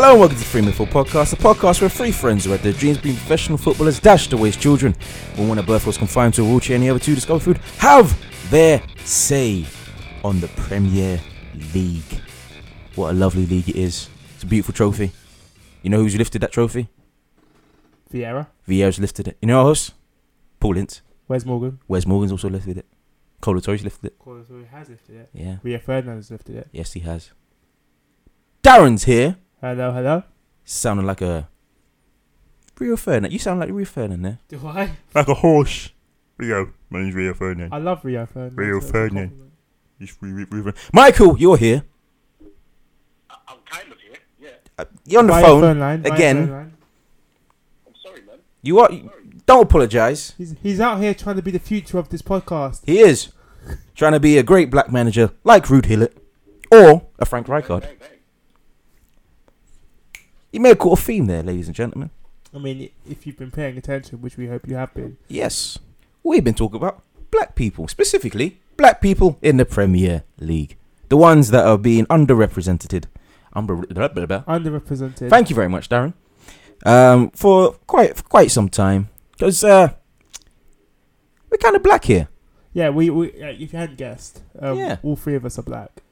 Hello and welcome to the Free Football Podcast, a podcast where three friends who had their dreams being professional footballers dashed away as children. When one at birth was confined to a wheelchair and the other two discovered food, have their say on the Premier League. What a lovely league it is. It's a beautiful trophy. You know who's lifted that trophy? Vieira. Vieira's lifted it. You know our host? Paul Ince. Wes Morgan? Wes Morgan's also lifted it. Kolo Toure's lifted it. Kolo Toure has lifted it. Yeah. Rio Ferdinand's lifted it. Yes, he has. Darren's here. Hello, hello. Sounding like a Rio Ferdinand. You sound like Rio Ferdinand there. Do I? Like a horse. Rio. My name's Rio Ferdinand. I love Rio Ferdinand. Rio so it's a Ferdinand. compliment. He's re- re- re- Michael, you're here. I'm kind of here. Yeah. Uh, You're on the Via phone. phone line, via again. line. I'm sorry, man. You are. Don't apologise. He's, he's out here trying to be the future of this podcast. He is trying to be a great black manager like Ruud Gullit or a Frank Rijkaard. Bang, bang. You may have caught a theme there, ladies and gentlemen. I mean, if you've been paying attention, which we hope you have been, Yes, we've been talking about black people, specifically black people in the Premier League, the ones that are being underrepresented. Underrepresented. Thank you very much, Darren, um, for quite for quite some time because uh, we're kind of black here. Yeah, we, we uh, if you hadn't guessed, um, Yeah. all three of us are black.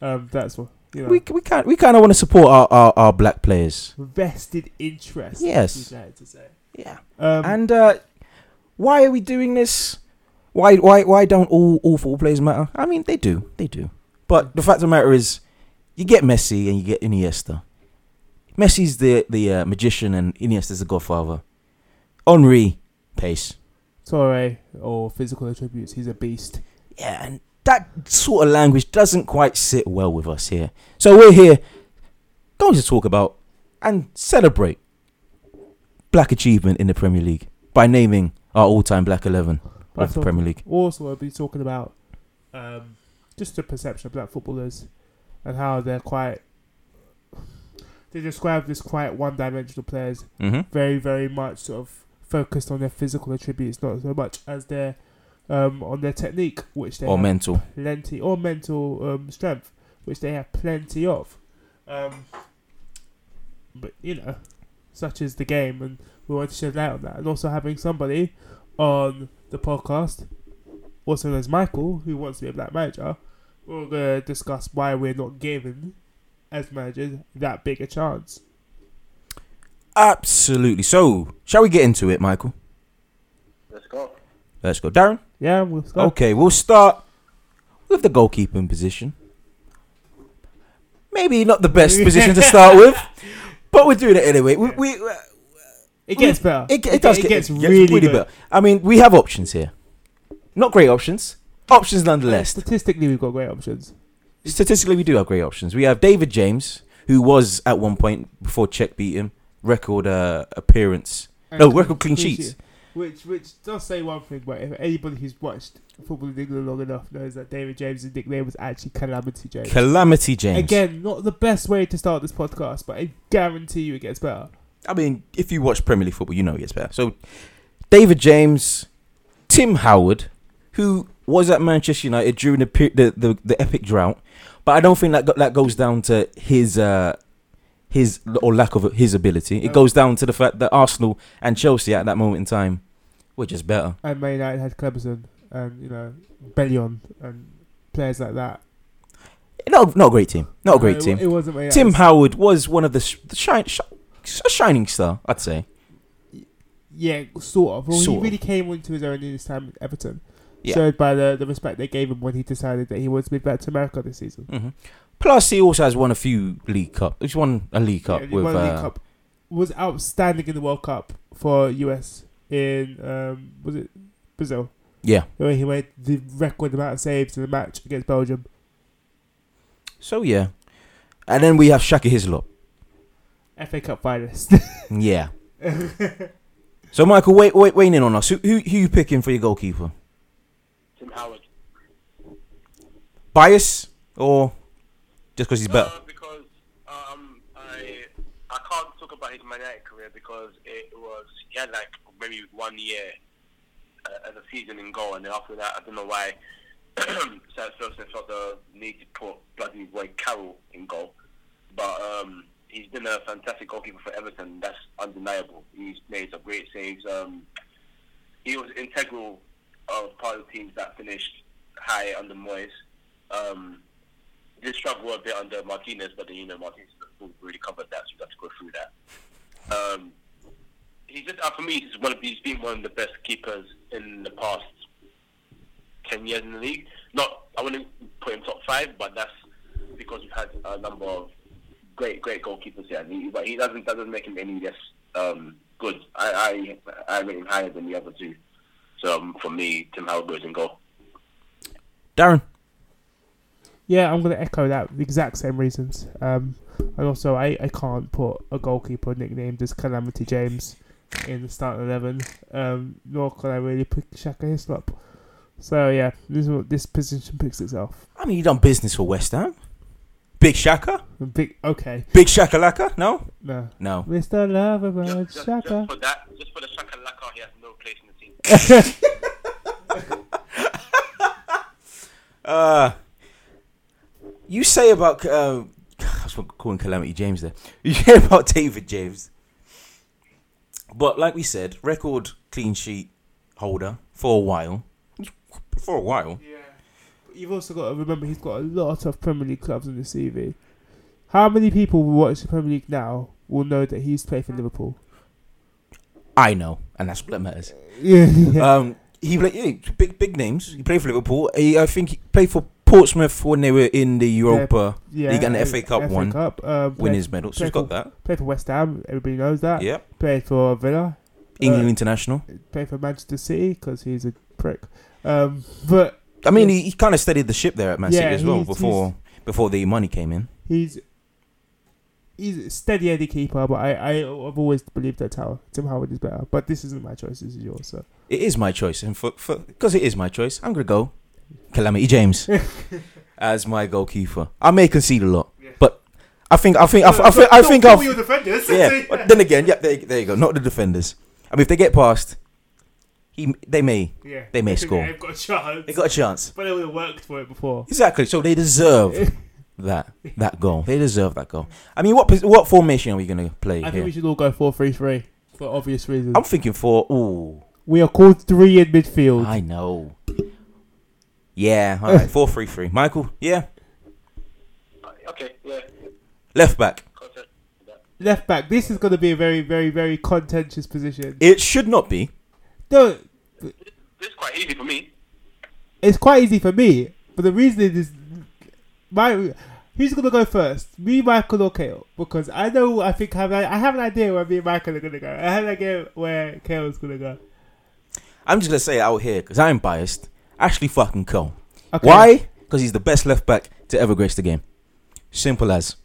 Um, that's what you know. We we kind we kind of want to support our, our, our black players. vested interest. Yes. as you like to say. Yeah. Um, And uh, why are we doing this? Why why why don't all all football players matter? I mean, they do, they do. But the fact of the matter is, you get Messi and you get Iniesta. Messi's the the uh, magician and Iniesta's the godfather. Henry, pace. Toure or physical attributes, he's a beast. Yeah, and that sort of language doesn't quite sit well with us here. So we're here going to talk about and celebrate black achievement in the Premier League by naming our all-time black eleven But of the Premier League. Also, I'll be talking about um, just the perception of black footballers and how they're quite. They describe this quite one-dimensional players, Mm-hmm. very, very much sort of focused on their physical attributes, not so much as their um, on their technique, which they Or have mental. plenty, or mental um, strength, which they have plenty of. Um, but you know, such is the game, and we want to shed light on that, and also having somebody on the podcast, also known as Michael, who wants to be a black manager. We're gonna discuss why we're not given as managers that big a chance. Absolutely. So, shall we get into it, Michael? Let's go. Darren? Yeah, we'll start. Okay, we'll start with the goalkeeping position. Maybe not the best position to start with, but we're doing it anyway. We, we, It gets better. it, it does It get, gets it really better. I mean, we have options here. Not great options. Options nonetheless. Statistically, we've got great options. Statistically, we do have great options. We have David James, who was at one point before Cech beat him, record uh, appearance. No, record clean sheets. Which which does say one thing, but if anybody who's watched football in England long enough knows that David James' nickname was actually Calamity James. Calamity James. Again, not the best way to start this podcast, but I guarantee you it gets better. I mean, if you watch Premier League football, you know he gets better. So, David James, Tim Howard, who was at Manchester United during the the, the, the epic drought, but I don't think that that goes down to his uh, his or lack of his ability. It goes down to the fact that Arsenal and Chelsea at that moment in time were just better. And Man United had Kleberson and, you know, Bellion and players like that. No, not a great team. Not a No, great it, team. It wasn't Man Tim Howard was one of the, sh- the shine, sh- a shining star, I'd say. Yeah, sort of. Well, Sort he of. really came into his own in his time at Everton. Yeah. Showed by the, the respect they gave him when he decided that he wanted to be back to America this season. hmm Plus, he also has won a few League Cup. He's won a League Cup Yeah, he with. won the League uh, Cup. Was outstanding in the World Cup for US in um, was it Brazil? Yeah. Where he made the record amount of saves in the match against Belgium. So yeah, and then we have Shaka Hislop. FA Cup finalist. Yeah. so Michael, wait, wait, weighing in on us. Who, who, who you picking for your goalkeeper? Tim Howard. Bias or just because he's better? Uh, because um, I I can't talk about his Man United career because it was he had like maybe one year uh, as a season in goal, and then after that, I don't know why. South Ferguson felt the need to put bloody Wade Carroll in goal, but um, he's been a fantastic goalkeeper for Everton. That's undeniable. He's made some great saves. Um, he was integral of part of the teams that finished high under Moyes. Um, did struggle a bit under Martinez, but then you know Martinez really covered that, so we have to go through that. Um, he's just uh, for me, he's one of he's been one of the best keepers in the past ten years in the league. Not I wouldn't put him top five, but that's because we've had a number of great great goalkeepers here. He, but he doesn't that doesn't make him any less um, good. I, I I rate him higher than the other two. So um, for me, Tim Howard goes in goal. Darren. Yeah, I'm going to echo that. The exact same reasons. Um, and also, I, I can't put a goalkeeper nicknamed as Calamity James in the starting eleven. Um, nor can I really pick Shaka Hislop. So yeah, this is what this position picks itself. I mean, you done business for West Ham. Big Shaka. Big okay, Big Shaka Laka. No. no, No. Mr. Loverboy Just, just, Shaka. just for that, just for the Shaka Laka, he has no place in the team. Uh, you say about uh, I was calling Calamity James there. You say about David James, but like we said, record clean sheet holder for a while. For a while, Yeah. You've also got to remember he's got a lot of Premier League clubs on the CV. How many people who watch the Premier League now will know that he's played for Liverpool? I know, and that's what matters. Yeah, yeah. Um, he played yeah, big big names. He played for Liverpool. He, I think he played for Portsmouth when they were in the Europa yeah. League and the uh, FA Cup one, Cup, um, played, winners medal. So he's got that. played for West Ham. Everybody knows that. Yep. Played for Villa. England Uh, international. played for Manchester City because he's a prick. Um, but I mean, he, he kind of steadied the ship there at Man City Yeah, as well before before the money came in. he's he's a steady Eddie keeper. But I, I I've always believed that Tower Tim Howard is better. But this isn't my choice. This is yours. So It is my choice, and for because it is my choice, I'm gonna go Calamity James as my goalkeeper. I may concede a lot, Yeah. but I think I think I, I, think I think I've your defenders. yeah. But then again, yeah, there, there you go. Not the defenders. I mean, if they get past, he they may yeah. They may score. They've got a chance. they got a chance. but they would have worked for it before. Exactly. So they deserve that that goal. They deserve that goal. I mean, what what formation are we gonna play I think here? we should all go four three three for obvious reasons. I'm thinking for ooh. we are called three in midfield. I know. Yeah, all right, four three three. Michael, yeah, Okay, yeah. left back. content with that. Left back. This is going to be a very, very, very contentious position. It should not be. No, This is quite easy for me. it's quite easy for me, but the reason is my. Who's gonna go first? Me, Michael, or Kale? Because I know I think I have, I have an idea where me and Michael are gonna go. I have an idea where Kale is gonna go. I'm just gonna say it out here because I'm biased. Ashley fucking Cole. Okay. Why? Because he's the best left back to ever grace the game. Simple as.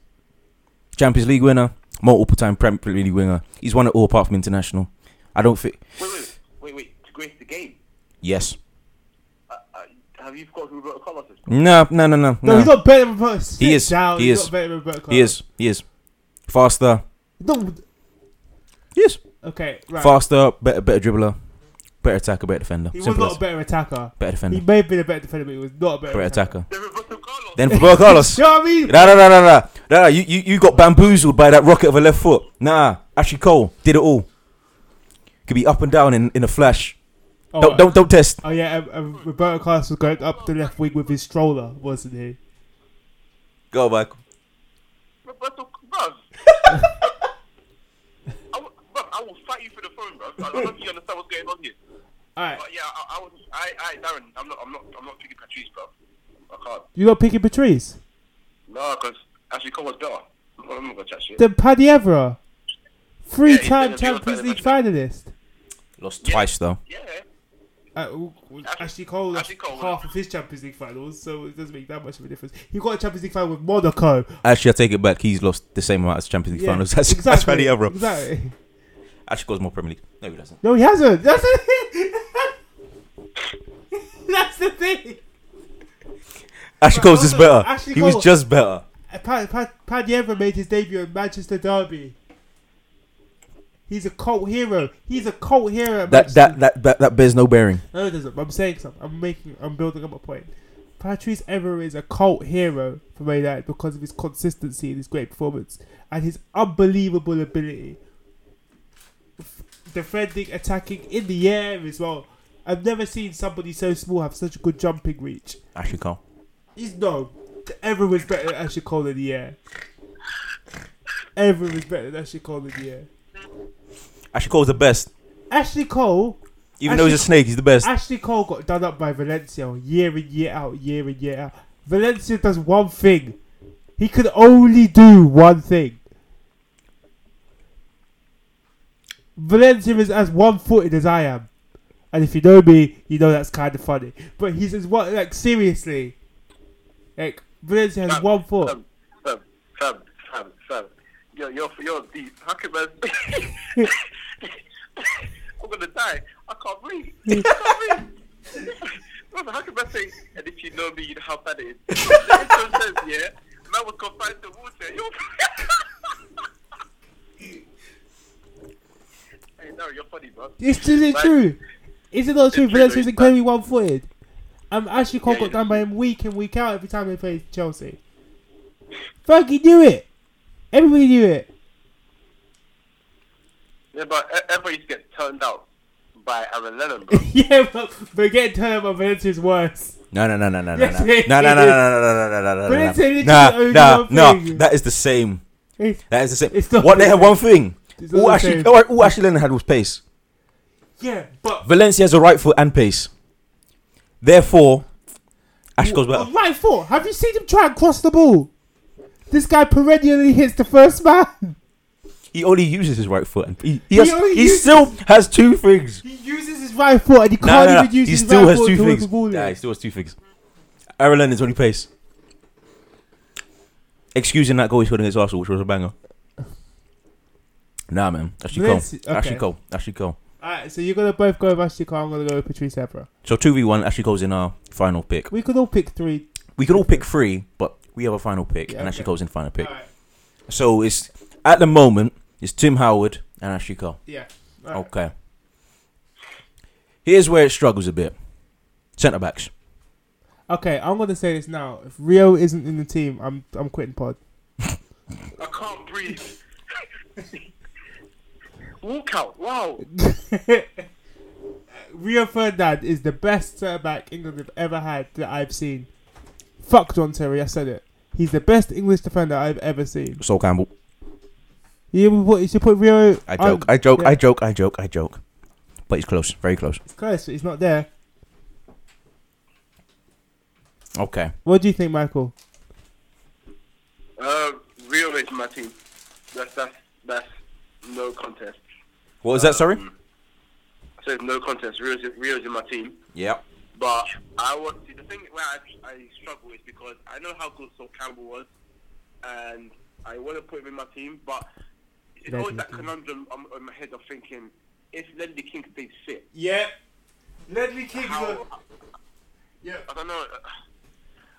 Champions League winner, multiple time Premier League winner. He's won it all apart from international. I don't think. Wait, wait, wait, wait. To grace the game. Yes. Uh, uh, have you forgotten who Roberto Carlos is? No, no, no, no, No, no. he's not better than Roberto. He is. Down. He he's is. not better than Roberto He is. He is. Faster. No. Yes. Okay. Right. Faster. Better. Better dribbler. Better attacker. Better defender. He was not as. a better attacker. Better defender. He may have been a better defender, but he was not a better, Better attacker. The Roberto Carlos. Then Roberto Carlos. You know what I mean? No, no, no, no, no, no, no. You, you, you got bamboozled by that rocket of a left foot. Nah, Ashley Cole did it all. Could be up and down in, in a flash. Oh, don't, don't, don't test. Oh yeah, um, um, Roberto Carlos was going up the left wing with his stroller, wasn't he? Go, Michael. Roberto, bruv. I, will- bruv, I will fight you for the phone, bruv. I don't know if you understand what's going on here. All right, But yeah, I, I was, I, I, Darren, I'm not, I'm not, I'm not picking Patrice, bruv. I can't. you got picking Patrice. No, because Ashley Cole was better. I'm not, I'm not gonna chat shit. Then Paddy Evra, three-time he's been a Champions League finalist. Lost Yeah. twice, though. Yeah. Uh, w- w- Ashley- Ashley Cole lost Ashley Cole, half of his Champions League finals, so it doesn't make that much of a difference. He got a Champions League final with Monaco. Actually, I take it back. He's lost the same amount as Champions League Yeah, finals. That's, exactly. that's Paddy Evra. Exactly. Actually, goes more Premier League. No, he doesn't. No, he hasn't. That's the That's the thing. Ashley Cole's just better. Ashley he was Cole- just better. Uh, Pad, Pad, Paddy Evra made his debut in Manchester Derby. He's a cult hero. He's a cult hero. At That, Manchester. that, that, that, that bears no bearing. No, it doesn't. I'm saying something. I'm making. I'm building up a point. Patrice Evra is a cult hero for Man United because of his consistency and his great performance and his unbelievable ability. Defending, attacking in the air as well. I've never seen somebody so small have such a good jumping reach. Ashley Cole. He's no. Was better than Ashley Cole in the air. Was better than Ashley Cole in the air. Ashley Cole's the best. Ashley Cole Even though he's a snake, he's the best. Ashley Cole got done up by Valencia year in, year out, year in, year out. Valencia does one thing. He could only do one thing. Valencia is as one footed as I am. And if you know me, you know that's kind of funny. But he's as one, like, seriously. Like, Valencia has Fam, one foot. Fam, fam, fam, fam, fam. Yo, you're, you're deep. How can man... I'm gonna die. I can't breathe. I can't breathe. Brother, how can man say, and if you know me, you know how bad it is? The intro says, yeah, man was confined to water. Yo. hey, no, you're funny, bro. Is, is it Like- true? Is it not true? It's true, Valencia is incredibly one footed. Um, Ashley Cole Yeah, got done by him week in, week out every time they played Chelsea. Frankie knew it. Everybody knew it. Yeah, but e- ever get turned out by Aaron Lennon, bro. yeah, but, but getting turned by Valencia is worse. No, no, no, no, no, no, Yes, no, it no, no, no, is. no, no, no, no, no, no, But no, it's literally no, only no, one no, thing. that is the same. It's, That is the same. It's not What they the had one thing. It's not All the actually, all, all Ashley Lennon had was pace. Yeah, but Valencia has a right foot and pace. Therefore, Ashley goes better. right foot. Have you seen him try and cross the ball? This guy perennially hits the first man. He only uses his right foot, and he, he, has, only he uses- still has two things. He uses his right foot and he No, can't no, no. even use He his still right has foot two to whip things. the ball. Yeah, in. he still has two things. Aaron Lennon's only pace. Excusing that goal he scored against Arsenal, which was a banger. Nah, man. Ashley Cole. Let's- okay. Ashley Cole. Ashley Cole. Alright, so you're gonna both go with Ashley Cole. I'm gonna go with Patrice Evra. So 2v1, Ashley Cole's in our final pick. We could all pick three. We could all pick three, but we have a final pick, Yeah, and Ashley okay. Cole's in final pick. Alright, So it's at the moment it's Tim Howard and Ashley Cole. yeah. Alright. Okay. Here's where it struggles a bit. Centre backs. Okay, I'm gonna say this now. If Rio isn't in the team, I'm I'm quitting pod. I can't breathe. Walk out. Wow. Rio Ferdinand is the best centre back England have ever had that I've seen. Fuck John Terry, I said it. He's the best English defender I've ever seen. Sol Campbell. You should put, you should put Rio. I joke. on- I joke. yeah, I joke. I joke. I joke. But he's close. Very close. It's close, but he's not there. Okay. What do you think, Michael? Uh, Rio is my team. That's that's that's no contest. What was that? Sorry. Um, I said no contest. Rio's, Rio's in my team. Yeah. But I want to see the thing where I, I struggle is because I know how good Sol Campbell was, and I want to put him in my team, but it's Ledley always that King. conundrum on, on my head of thinking if Ledley King stays fit, Yeah. Ledley King. how Yeah. I don't know.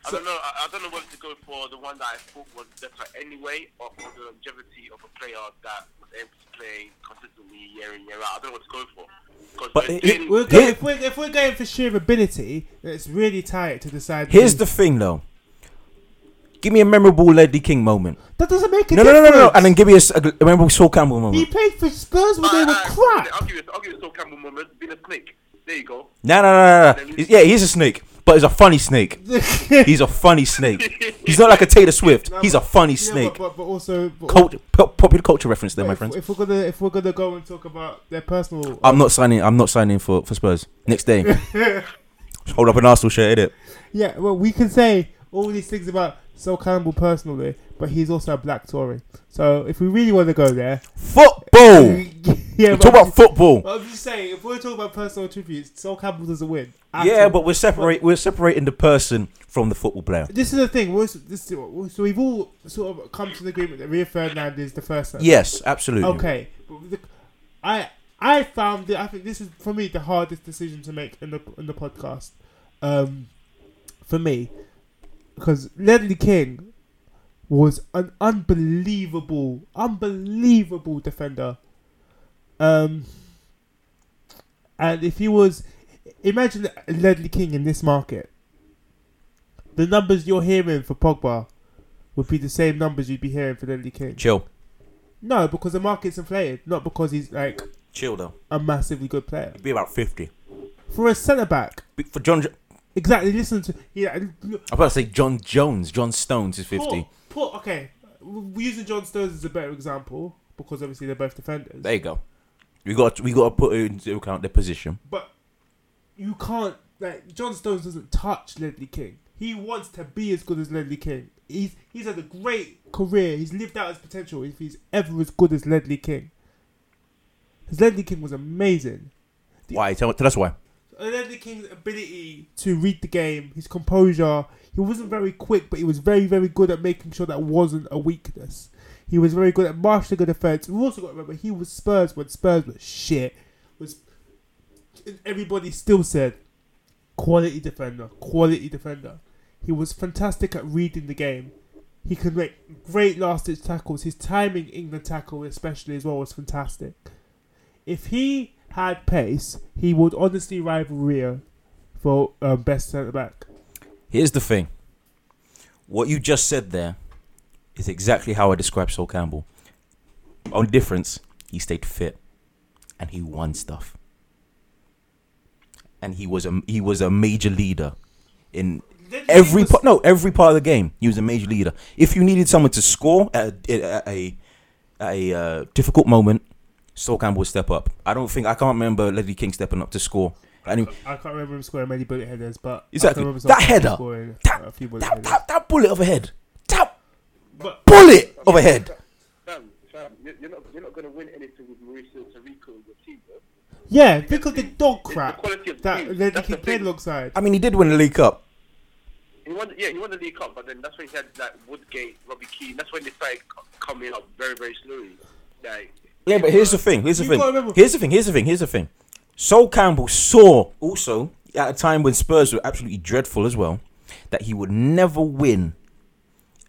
Uh, I don't know. I, I don't know whether to go for the one that I thought was better anyway, or for the longevity of a player that was able to play consistently year in year out. I don't know what to go for. 'Cause But we're it- We're Here- going, if, we're, if we're going for sheer ability, it's really tight to decide. Here's who- the thing, though. Give me a memorable Ledley King moment. that doesn't make a No, no, no, no, no. And then give me a memorable Sol Campbell moment. He played for Spurs when they were Alright, alright, crap. I'll give you, I'll give you a Sol Campbell moment. Being a snake. There you go. No, no, no, no, no. He's- Yeah, he's a snake, but he's a funny snake. He's a funny snake. He's not like a Taylor Swift. No, He's a but- funny Yeah, snake. but, but, but also, but Cult, pop, popular culture reference there, my if, friends. if we're gonna if we're gonna go and talk about their personal, I'm um, not signing. I'm not signing for, for Spurs next day. Hold up an Arsenal shirt, innit? yeah, well, we can say all these things about Sol Campbell personally, but he's also a black Tory. So if we really want to go there, Football. yeah, We talk about football. I'm just saying, if we're talking about personal attributes, Sol Campbell doesn't win. Yeah, all. but we're separate. We're separating the person from the football player. this is the thing. We're, this, so we've all sort of come to the agreement that Rio Ferdinand is the first. one. Yes, absolutely. Okay, but the, I I found it. I think this is for me the hardest decision to make in the in the podcast. Um, for me, because Ledley King was an unbelievable, unbelievable defender. Um, and if he was, imagine Ledley King in this market. the numbers you're hearing for Pogba would be the same numbers you'd be hearing for Ledley King. Chill. No, because the market's inflated, not because he's like Chill though. a massively good player. It'd be about 50. For a centre back, For John, Jo- exactly. Listen to yeah. I'm about to say John Jones. John Stones is 50. Put, put okay. We're using John Stones as a better example because obviously they're both defenders. There you go. We got we got to put into account their position. But you can't like John Stones doesn't touch Ledley King. He wants to be as good as Ledley King. He's he's had a great career. He's lived out his potential if he's ever as good as Ledley King. Because Ledley King was amazing. Why? Tell, tell us why. Ledley King's ability to read the game, his composure. He wasn't very quick, but he was very, very good at making sure that wasn't a weakness. He was very good at marshalling a defense. We've also got to remember he was Spurs when Spurs were shit. Was everybody still said quality defender, quality defender. He was fantastic at reading the game. He could make great last ditch tackles. His timing in the tackle, especially as well, was fantastic. If he had pace, he would honestly rival Rio for um, best centre back. Here's the thing. What you just said there is exactly how I describe Sol Campbell. Only difference, he stayed fit, and he won stuff. And he was a he was a major leader in every part. No, every part of the game. He was a major leader. If you needed someone to score at a at a, at a uh, difficult moment, Sol Campbell would step up. I don't think I can't remember Ledley King stepping up to score. And he, I can't remember him scoring many bullet headers, but Exactly. I can remember That header. that, a few bullet that, headers. that, that bullet of a head. That But bullet of a head. Fam, fam, you- you're not, you're not going to win anything with Mauricio Taricco and your team, bro. yeah, because the dog It's the crap quality of the that. Ledley That's King the played thing. alongside. I mean, he did win the League Cup. He won, yeah, he won the League Cup, but then that's when he had like Woodgate, Robbie Keane. That's when they started coming up very, very slowly. Like, Yeah, but here's the thing. Here's the You thing. remember- Here's the thing. Here's the thing. Here's the thing. Sol Campbell saw also at a time when Spurs were absolutely dreadful as well that he would never win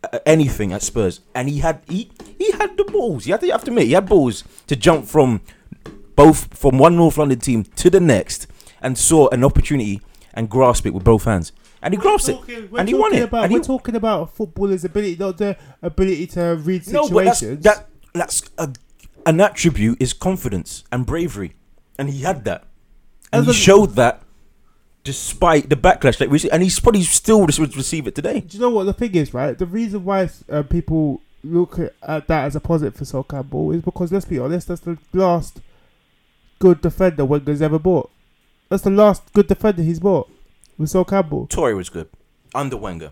uh, anything at Spurs, and he had he he had the balls. You have to, you have to admit he had balls to jump from both from one North London team to the next, and saw an opportunity and grasp it with both hands, and he grasped it, we're and he won talking it. About, and he, we're talking about a footballer's ability, not the ability to read No, but that's, situations. that that's a, an attribute is confidence and bravery, and he had that, and he showed that despite the backlash that we see, and he's probably still re- receive it today. Do you know what the thing is, right? The reason why uh, people look at, at that as a positive for Sol Campbell is because, let's be honest, that's the last good defender Wenger's ever bought. That's the last good defender he's bought with Sol Campbell. Toure was good under Wenger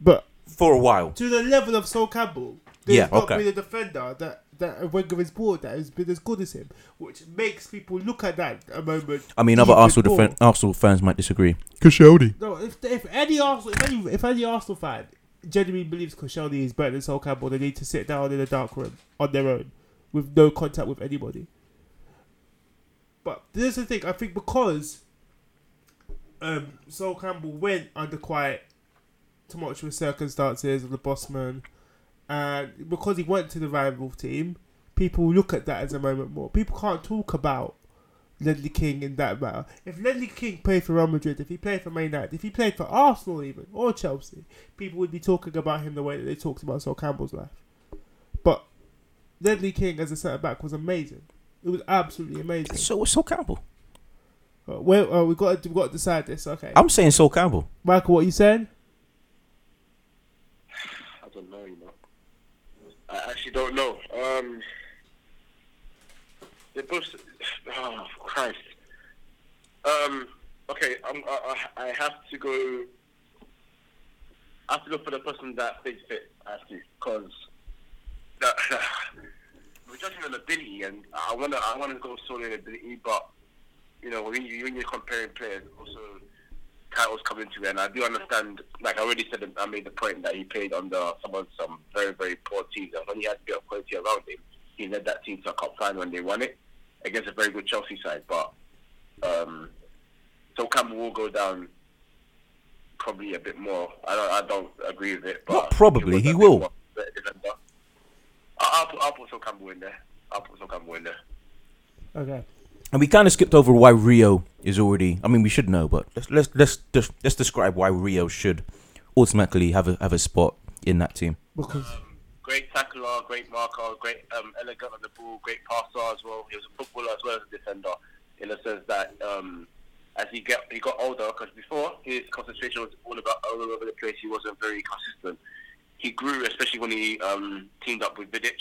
But for a while. to the level of Sol Campbell, there's Yeah, not okay. been a defender that, that Wenger has bought that has been as good as him, which makes people look at that a moment. I mean, other Arsenal defen- Arsenal fans might disagree. Koscielny. No, if if any Arsenal, if any, if any Arsenal fan genuinely believes Koscielny is better than Sol Campbell, they need to sit down in a dark room on their own with no contact with anybody. But this is the thing. I think because um, Sol Campbell went under quite tumultuous circumstances of the Bosman, and because he went to the rival team, people look at that as a moment more. People can't talk about Ledley King in that matter. If Ledley King played for Real Madrid, if he played for Man United, if he played for Arsenal even or Chelsea, people would be talking about him the way that they talked about Sol Campbell's life. But Ledley King as a centre back was amazing. It was absolutely amazing. So was Sol Campbell. Uh, well, uh, we got to, we got to decide this. Okay, I'm saying Sol Campbell. Michael, what are you saying? I don't know, you know. I actually don't know. Um, they both. Oh Christ. Um. Okay. I'm, I, I have to go. I have to go for the person that fits fit. Actually, because we're judging on ability, and I wanna I wanna go solely on ability, but you know when you when you're comparing players, also titles coming to it, and I do understand. Like I already said, I made the point that he played under some of some very very poor teams, and when he had a bit of quality around him, he led that team to a cup final when they won it against a very good Chelsea side. But um, so Campbell will go down probably a bit more. I don't I don't agree with it, but Not probably, was he will. more better. I- I'll put I'll put Sol Campbell in there. I'll put Sol Campbell in there. Okay. And we kind of skipped over why Rio is already. I mean, we should know, but let's let's let's let's, let's describe why Rio should automatically have a have a spot in that team. Because Great tackler, great marker, great um, elegant on the ball, great passer as well. He was a footballer as well as a defender, in the sense that um, as he get he got older, because before his concentration was all about all over the place. He wasn't very consistent. He grew, especially when he um, teamed up with Vidic.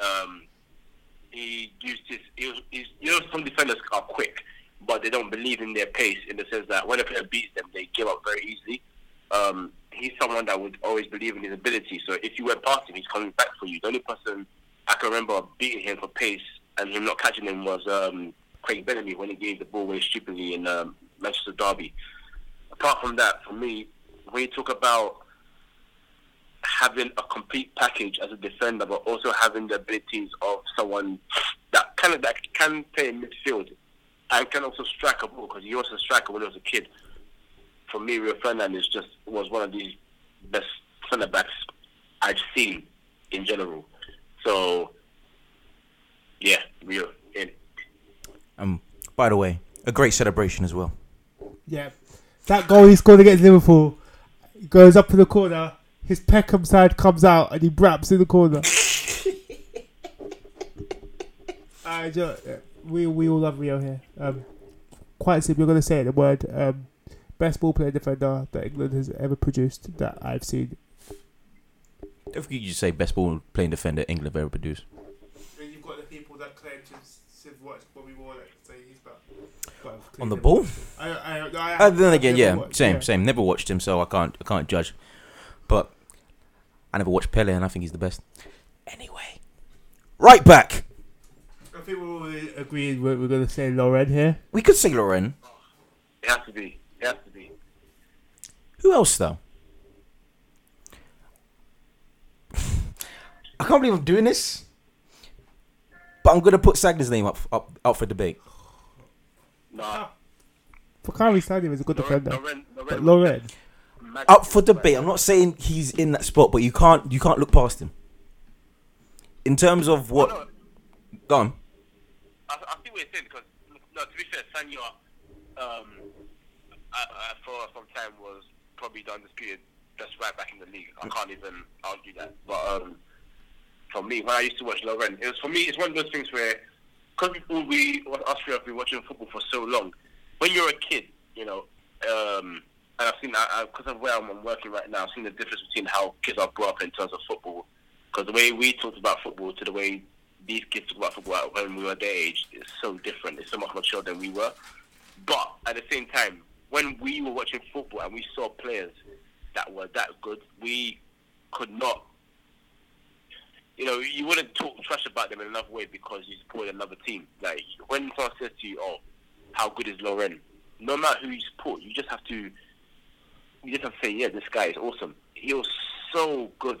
Um, he used his, he was, he's, you know, some defenders are quick, but they don't believe in their pace in the sense that when a player beats them, they give up very easily. Um, he's someone that would always believe in his ability. So if you went past him, he's coming back for you. The only person I can remember beating him for pace and him not catching him was um, Craig Bellamy when he gave the ball away stupidly in um, Manchester Derby. Apart from that, for me, when you talk about having a complete package as a defender, but also having the abilities of someone that kind of that can play in midfield and can also strike a ball because he was a striker when he was a kid. For me, Rio Ferdinand just was one of the best centre backs I've seen in general. So, yeah, Rio in. Um, by the way, a great celebration as well. yeah, that goal he scored against Liverpool goes up to the corner. His Peckham side comes out and he braps in the corner. I just, we we all love Rio here. Um, quite simply, we're going to say it, the word um, best ball player defender that England has ever produced that I've seen. Don't forget you say best ball playing defender England have ever produced. Then you've got the people that claim to have watched Bobby Moore say he's better. On the ball? I, I, I, Uh, then again, I've yeah, watched- same, yeah. same. Never watched him, so I can't, I can't judge. But I never watched Pele, and I think he's the best. Anyway, right back. I think we're all agreeing we're, we're going to say Lauren here. We could say Lauren. It has to be. It has to be. Who else though? I can't believe I'm doing this, but I'm gonna put Sagna's name up, up, up for debate. Nah. Fakari Stadium is a good Lauren, defender. Lauren, But Loren, Lauren, magic. Up for debate. I'm not saying he's in that spot, but you can't, you can't look past him. In terms of what, Oh, no, go on. I, I see what you're saying because no, to be fair, Sagna, um, I, I, for some time was probably the undisputed best right back in the league. I can't even argue that. But um, for me, when I used to watch Lauren, it was for me. It's one of those things where because people we us three have been watching football for so long. When you're a kid, you know, um, and I've seen that because of where I'm working right now, I've seen the difference between how kids are brought up in terms of football. Because the way we talked about football to the way these kids talk about football when we were their age is so different. It's so much more mature than we were. But at the same time, when we were watching football and we saw players that were that good, we could not. You know, you wouldn't talk trash about them in another way because you support another team. Like when someone says to you, "Oh, how good is Lauren?" No matter who you support, you just have to. You just have to say, "Yeah, this guy is awesome." He was so good,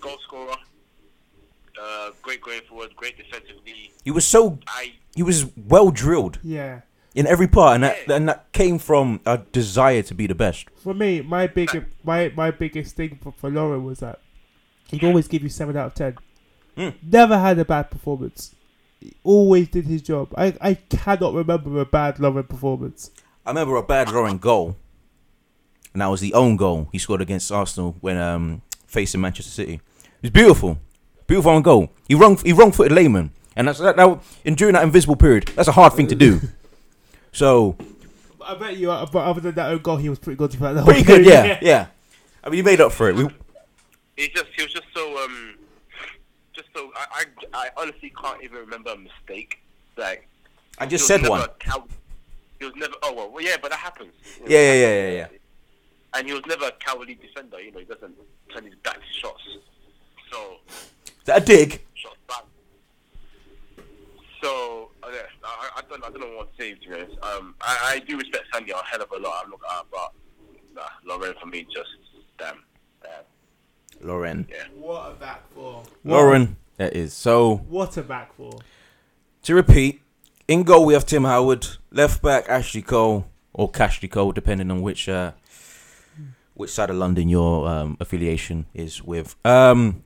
goal scorer, uh, great going forward, great defensively. He was so, I he was well drilled yeah. in every part, and that, and that came from a desire to be the best. For me, my big my my biggest thing for, for Lauren was that he'd always give you seven out of ten. Mm. Never had a bad performance. He always did his job. I, I cannot remember a bad Lauren performance. I remember a bad Lauren goal, and that was the own goal he scored against Arsenal when um, facing Manchester City. It was beautiful, beautiful own goal. He wrong he wrong footed Lehmann, and that's that, that. And during that invisible period, that's a hard thing to do. So I bet you, uh, but other than that own goal, he was pretty good. throughout the whole pretty good, game. yeah, yeah. I mean, he made up for it. We, he just he was just so um just so I I, I honestly can't even remember a mistake like I just said one. a cow- he was never oh well, well yeah but that happens You know, Yeah, yeah, yeah, yeah, yeah. And he was never a cowardly defender you know he doesn't turn his back to shots so Is that a dig? shots back so uh, yeah, I, I don't I don't know what to say to be um I, I do respect Sandy a hell of a lot I'm not uh, but nah, Lauren for me just damn damn Lauren. yeah What a back four. Lauren, that is. So What a back four. to repeat, in goal we have Tim Howard, left back Ashley Cole or Cashley Cole, depending on which uh, which side of London your um, affiliation is with. Um,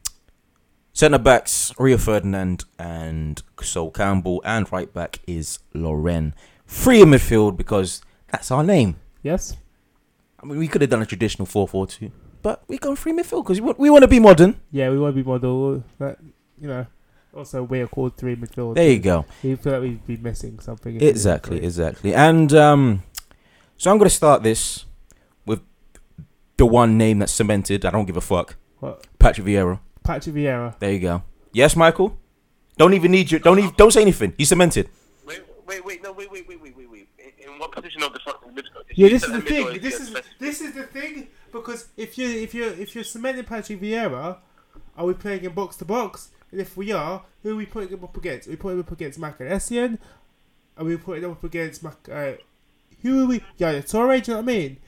Centre backs Rio Ferdinand and Sol Campbell, and right back is Lauren. Free in midfield because that's our name. Yes. I mean, we could have done a traditional 4-4-2, but we gone three midfield because we want, we want to be modern. Yeah, we want to be modern. But, you know, also we're called three midfield. There you go. We feel like we'd be missing something. if we did Exactly, exactly. And um, so I'm going to start this the one name that's cemented. I don't give a fuck. What? Patrick Vieira. Patrick Vieira. There you go. Yes, Michael. Don't even need you. Don't even. Don't say anything. He's cemented. Wait, wait, wait, no, wait, wait, wait, wait, wait, wait. In, in what position of the front midfield? Yeah, this is the thing. This is this is the thing because if you if you if you're cementing Patrick Vieira, are we playing in box to box? And if we are, who are we putting him up against? Are we putting him up against Mac and Essien? Are we putting him up against Mac? Uh, who are we? Yeah, yeah, Toure. Do you know what I mean?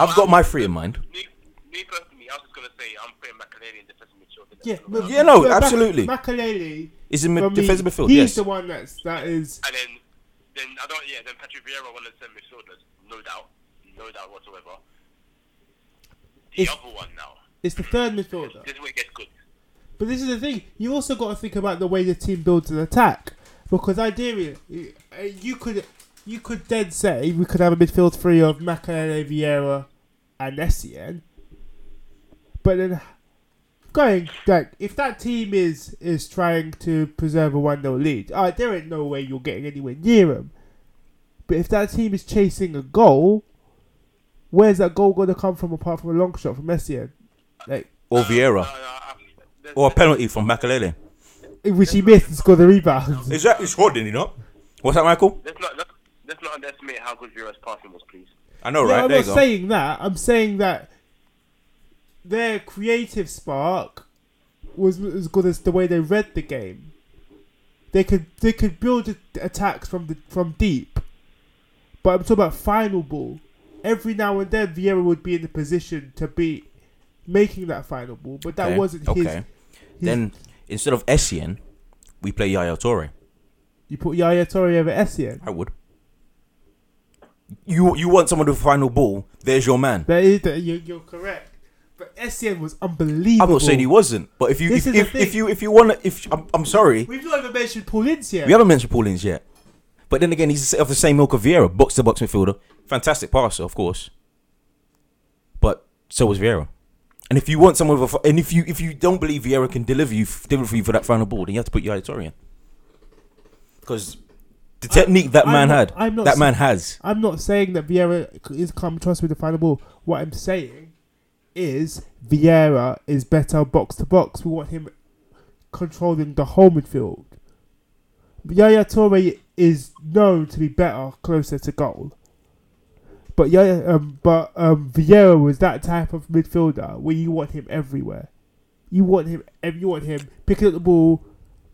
I've got my three in mind. Me, me personally, I was just gonna say I'm putting Makelele in defensive midfield. Yeah, and Yeah, no, absolutely. Makelele. Is in mid- defensive midfield. He's Yes. the one that's that is. And then, then I don't. Yeah, then Patrick Vieira one of the midfielders, no doubt, no doubt whatsoever. The It's- other one now. It's the third midfielder. This is where it gets good. But this is the thing. You also got to think about the way the team builds an attack, because ideally, you- uh, you could you could then say we could have a midfield three of Makelele, Vieira, and Essien. But then, going like if that team is is trying to preserve a one 0 lead, alright, there ain't no way you're getting anywhere near them. But if that team is chasing a goal, where's that goal going to come from apart from a long shot from Essien? Like Or Vieira. Uh, uh, there's- Or a penalty from Makelele. which he missed and scored the rebound. Exactly. Scored, didn't he not? What's that, Michael? Let's not let's, let's not underestimate how good Vieira's passing was, please. I know, yeah, right? I'm There not you go. saying that. I'm saying that their creative spark was as good as the way they read the game. They could they could build attacks from the from deep, but I'm talking about final ball. Every now and then, Vieira would be in the position to be making that final ball, but that Okay, wasn't his, his. Then instead of Essien, we play Yaya Toure. you put Yaya Toure over Essien. I would. You you want someone with a final ball? There's your man. That is that you, you're correct. But Essien was unbelievable. I'm not saying he wasn't, but if you if, if, if you if you want to, if I'm, I'm sorry, We've not even mentioned Paul Ince yet. we haven't mentioned Paul Ince yet. But then again, he's of the same milk of Vieira, box to box midfielder, fantastic passer, of course. But so was Vieira. And if you want someone with a, and if you if you don't believe Vieira can deliver you deliver for you for that final ball, then you have to put your in. Because the technique that I'm man not- had, I'm not that man has. I'm not saying that Vieira is come trust with the final ball. What I'm saying is Vieira is better box to box. We want him controlling the whole midfield. Yaya Toure is known to be better closer to goal. But Yaya, um, but um, Vieira was that type of midfielder where you want him everywhere. You want him, you want him picking up the ball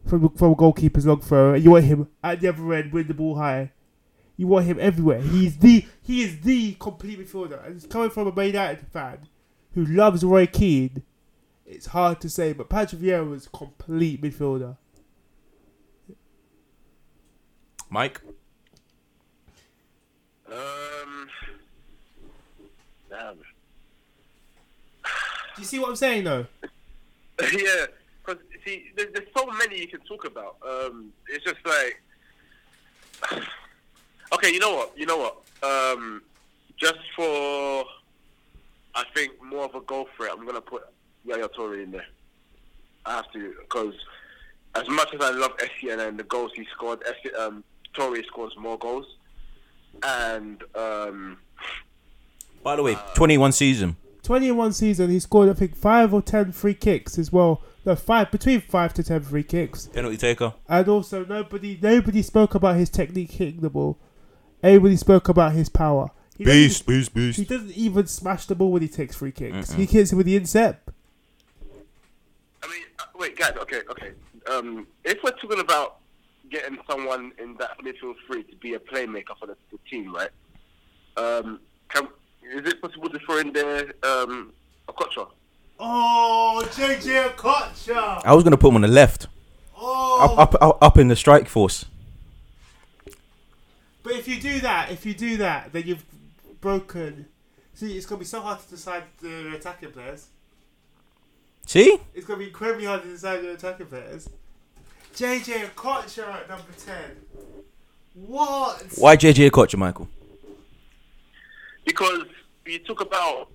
from from a goalkeeper's long throw, and you want him at the other end with the ball high. You want him everywhere. He's the he is the complete midfielder, and it's coming from a Man United fan who loves Roy Keane. It's hard to say, but Patrick Vieira was a complete midfielder. Mike, Um, damn. Do you see what I'm saying, though? yeah, because see, there's, there's so many you can talk about. Um, it's just like, okay, you know what? You know what? Um, just for, I think more of a goal threat, I'm gonna put Yaya Toure in there. I have to because as much as I love Essien and the goals he scored, Essien, um, Toure scores more goals, and um, by the way, 21 season. 21 season, he scored I think five or ten free kicks as well. No, five between five to ten free kicks. Penalty taker. And also, nobody nobody spoke about his technique hitting the ball. Everybody spoke about his power. He doesn't- Beast, beast, beast. He doesn't even smash the ball when he takes free kicks. Mm-mm. He hits it with the inset. I mean, uh, wait, guys. Okay, okay. Um, if we're talking about getting someone in that midfield three to be a playmaker for the, the team, right? Um, can, is it possible to throw in there um, Okocha? Oh, JJ Okocha! I was gonna put him on the left, Oh, up, up, up, up in the strike force. but if you do that, if you do that, then you've broken. See, it's gonna be so hard to decide the attacking players. See, It's gonna be incredibly hard to decide the attacking players. JJ Okocha at number ten. What? why JJ Okocha, Michael? Because you talk about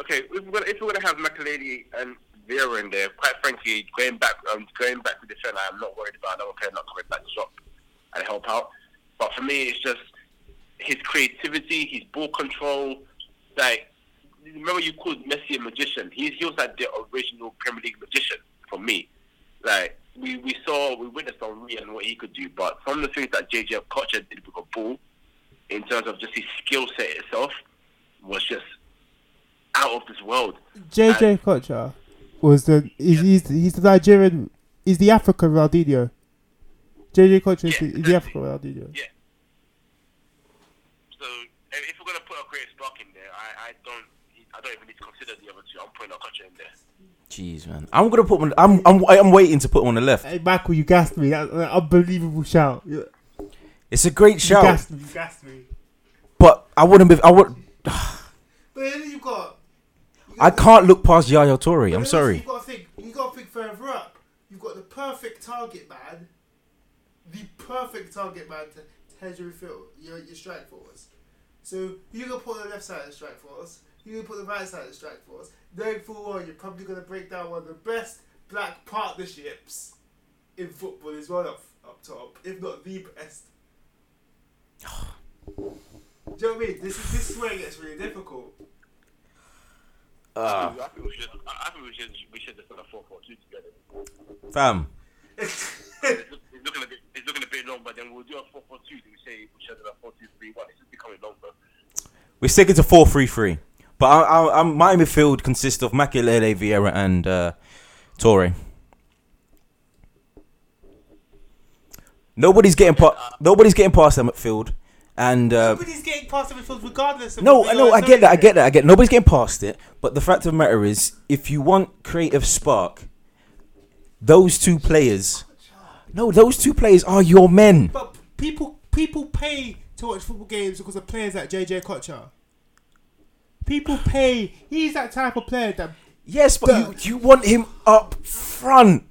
okay, if we're gonna, if we're gonna have Makelele and Vieira in there, quite frankly, going back um, going back to the defend, I'm not worried about player not coming back to drop and help out. But for me, it's just his creativity, his ball control. Like, remember you called Messi a magician. He's he was like the original Premier League magician for me. Like we, we saw, we witnessed on Rhea and what he could do, but some of the things that JJ Okocha did with a ball, in terms of just his skill set itself, was just out of this world. JJ Okocha was the he's, he's he's the Nigerian he's the African Ronaldinho. JJ Okocha is the, Yeah, is the African Ronaldinho. Yeah. So if if we're gonna put a great spark in there, I, I don't I don't even need to consider the other two. I'm putting Okocha in there. Jeez, man. I'm gonna put one. I'm I'm I'm waiting to put one on the left. Hey Michael, you gassed me. That's an unbelievable shout. You, It's a great shout. you shout, gassed me. You gassed me. but I wouldn't be. I would. But then you got. I can't look past Yaya Toure. I'm sorry. You got to think. You got to think further up. You've got the perfect target man. The perfect target man to hedge your field, your your strike force. So you gonna put on the left side of the strike force. You gonna put the right side of the strike force. Going forward, you're probably gonna break down one of the best black partnerships in football as well up, up top, if not the best. Do you know what I mean? This is this is where it gets really difficult. Uh, I think we should I I think we should we should just a four four two together. fam. it's, it's looking a bit it's looking a bit long, but then we'll do a four four two. We say we should have done a four two three one. It's just becoming longer. We're sticking to four three three. But I, I, I'm, my midfield consists of Makelele, Vieira, and uh, Toure. Nobody's getting pa- Nobody's getting past that midfield, and uh, Nobody's getting past regardless of no, what I know, I get that, I get that, I get. Nobody's getting past it, but the fact of the matter is, if you want creative spark, those two players, no, those two players are your men. But people people pay to watch football games because of players like JJ Okocha. People pay. He's that type of player that. Yes, but you, you want him up front.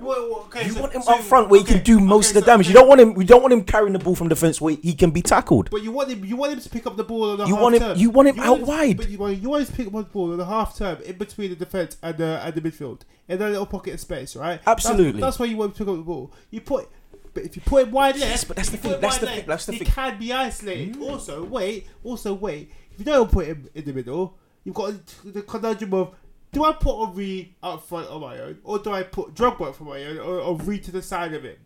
Well, okay, You so- want him so- up front where he can do most okay, of the so- damage. You don't want him. You don't want him carrying the ball from defense where he can be tackled. But you want him. You want him to pick up the ball on the You half want him- Term. you want him out to- wide. But you want, you want him to pick up the ball on the half term in between the defense and the and the midfield in that little pocket of space, right? Absolutely. That's, why you want him to pick up the ball. You put. But if you put him wide left, Yes, but that's the thing, that's the left, thing, that's the he thing. can be isolated. Mm. Also, wait, also wait. If you don't put him in the middle, you've got the conundrum of do I put Henry up front on my own, or do I put Drogba for my own, or Henry to the side of him?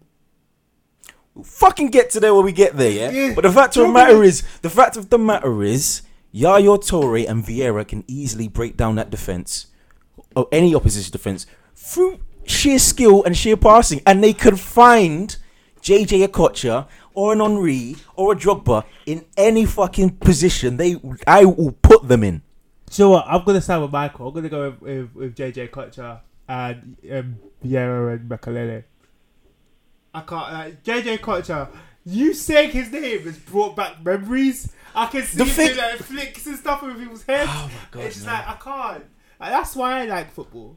We'll fucking get to there when we get there, yeah. Yeah. But the fact of the matter is, the fact of the matter is, Yaya Toure and Vieira can easily break down that defense, or any opposition defense, through sheer skill and sheer passing, and they could find JJ Okocha or an Henry or a Drogba in any fucking position. They, I will put them in. So what? I'm gonna start with Michael. I'm gonna go with, with, with JJ Okocha and um, Vieira and Makelele. I can't. Like, JJ Okocha, you saying his name has brought back memories. I can see The thing- like flicks and stuff with people's heads. Oh my God, It's just man. like I can't. Like, that's why I like football.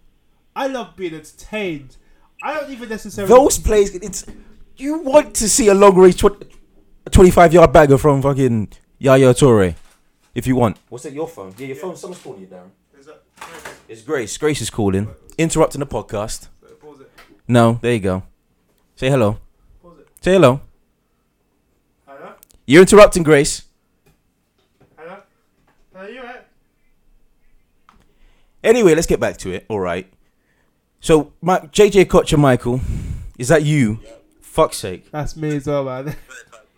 I love being entertained. I don't even necessarily. Those plays, it's you want to see a long range tw- 25 yard bagger from fucking Yaya Toure. If you want. What's that, your phone? Yeah, your phone. Someone's calling you, Darren. Is that- It's Grace. Grace is calling. Interrupting the podcast. Pause it. No, there you go. Say hello. Pause it. Say hello. Hello. You're interrupting Grace. Hello. Hello. You right? Anyway, let's get back to it. All right. So, my, JJ Okocha Michael, is that you? Fuck's sake. That's me as well, man.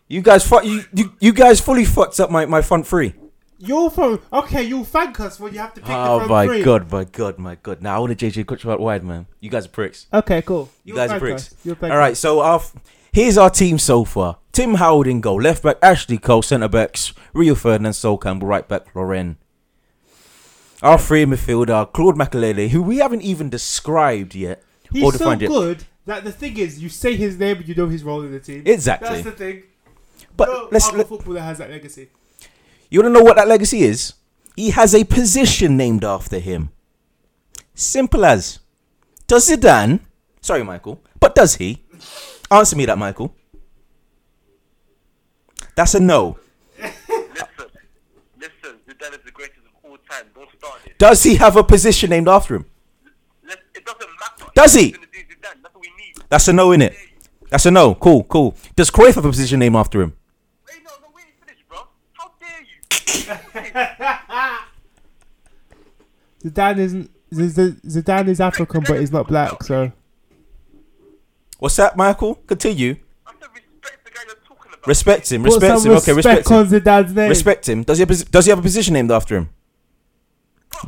You guys, fu- you, you, you guys fully fucked up my, my front three. You're from okay. You'll thank us when you have to pick the Oh front my three. god, my god, my god. Now I want to JJ Okocha out wide, man. You guys are pricks. Okay, cool. You You'll guys are thank pricks. us. You'll thank All right, so our, f- here's our team so far: Tim Howard in goal, left back Ashley Cole, centre backs Rio Ferdinand, Sol Campbell, right back Lauren. Our three in midfield are Claude Makelele, who we haven't even described yet or He's so defined yet. good that the thing is, you say his name and you know his role in the team. Exactly. That's the thing. But no let's other let, footballer has that legacy. You want to know what that legacy is? He has a position named after him. Simple as. Does Zidane? Sorry, Michael, but does he? Answer me that, Michael. That's a no. Listen, listen, Zidane is the greatest started. Does he have a position named after him? Let's, it doesn't matter. Does he? That's what we need. That's a no, innit? That's a no. Cool, cool. Does Cruyff have a position named after him? Wait, no, no, wait, finish, bro. How dare you? Zidane isn't. Z- Z- Zidane is African, but he's not black. So What's that, Michael? Continue. I have to respect the guy you're talking about. Respect him. Respect him. Okay, respect on him. Zidane's name. Respect him. Does he have, a does he have a position named after him? Put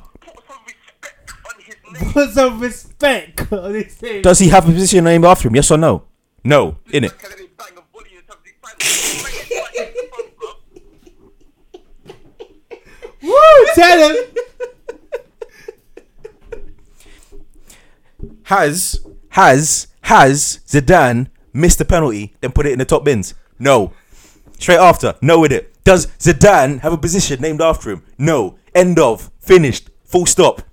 some respect on his name. Put some respect on his name. Does he have a position named after him? Yes or no? No, innit? Can they bang a volley in terms of excitement? Woo! Tell him. Has has has Zidane missed the penalty, then put it in the top bins? No. Straight after, no with it. Does Zidane have a position named after him? No. End of. Finished. Full stop.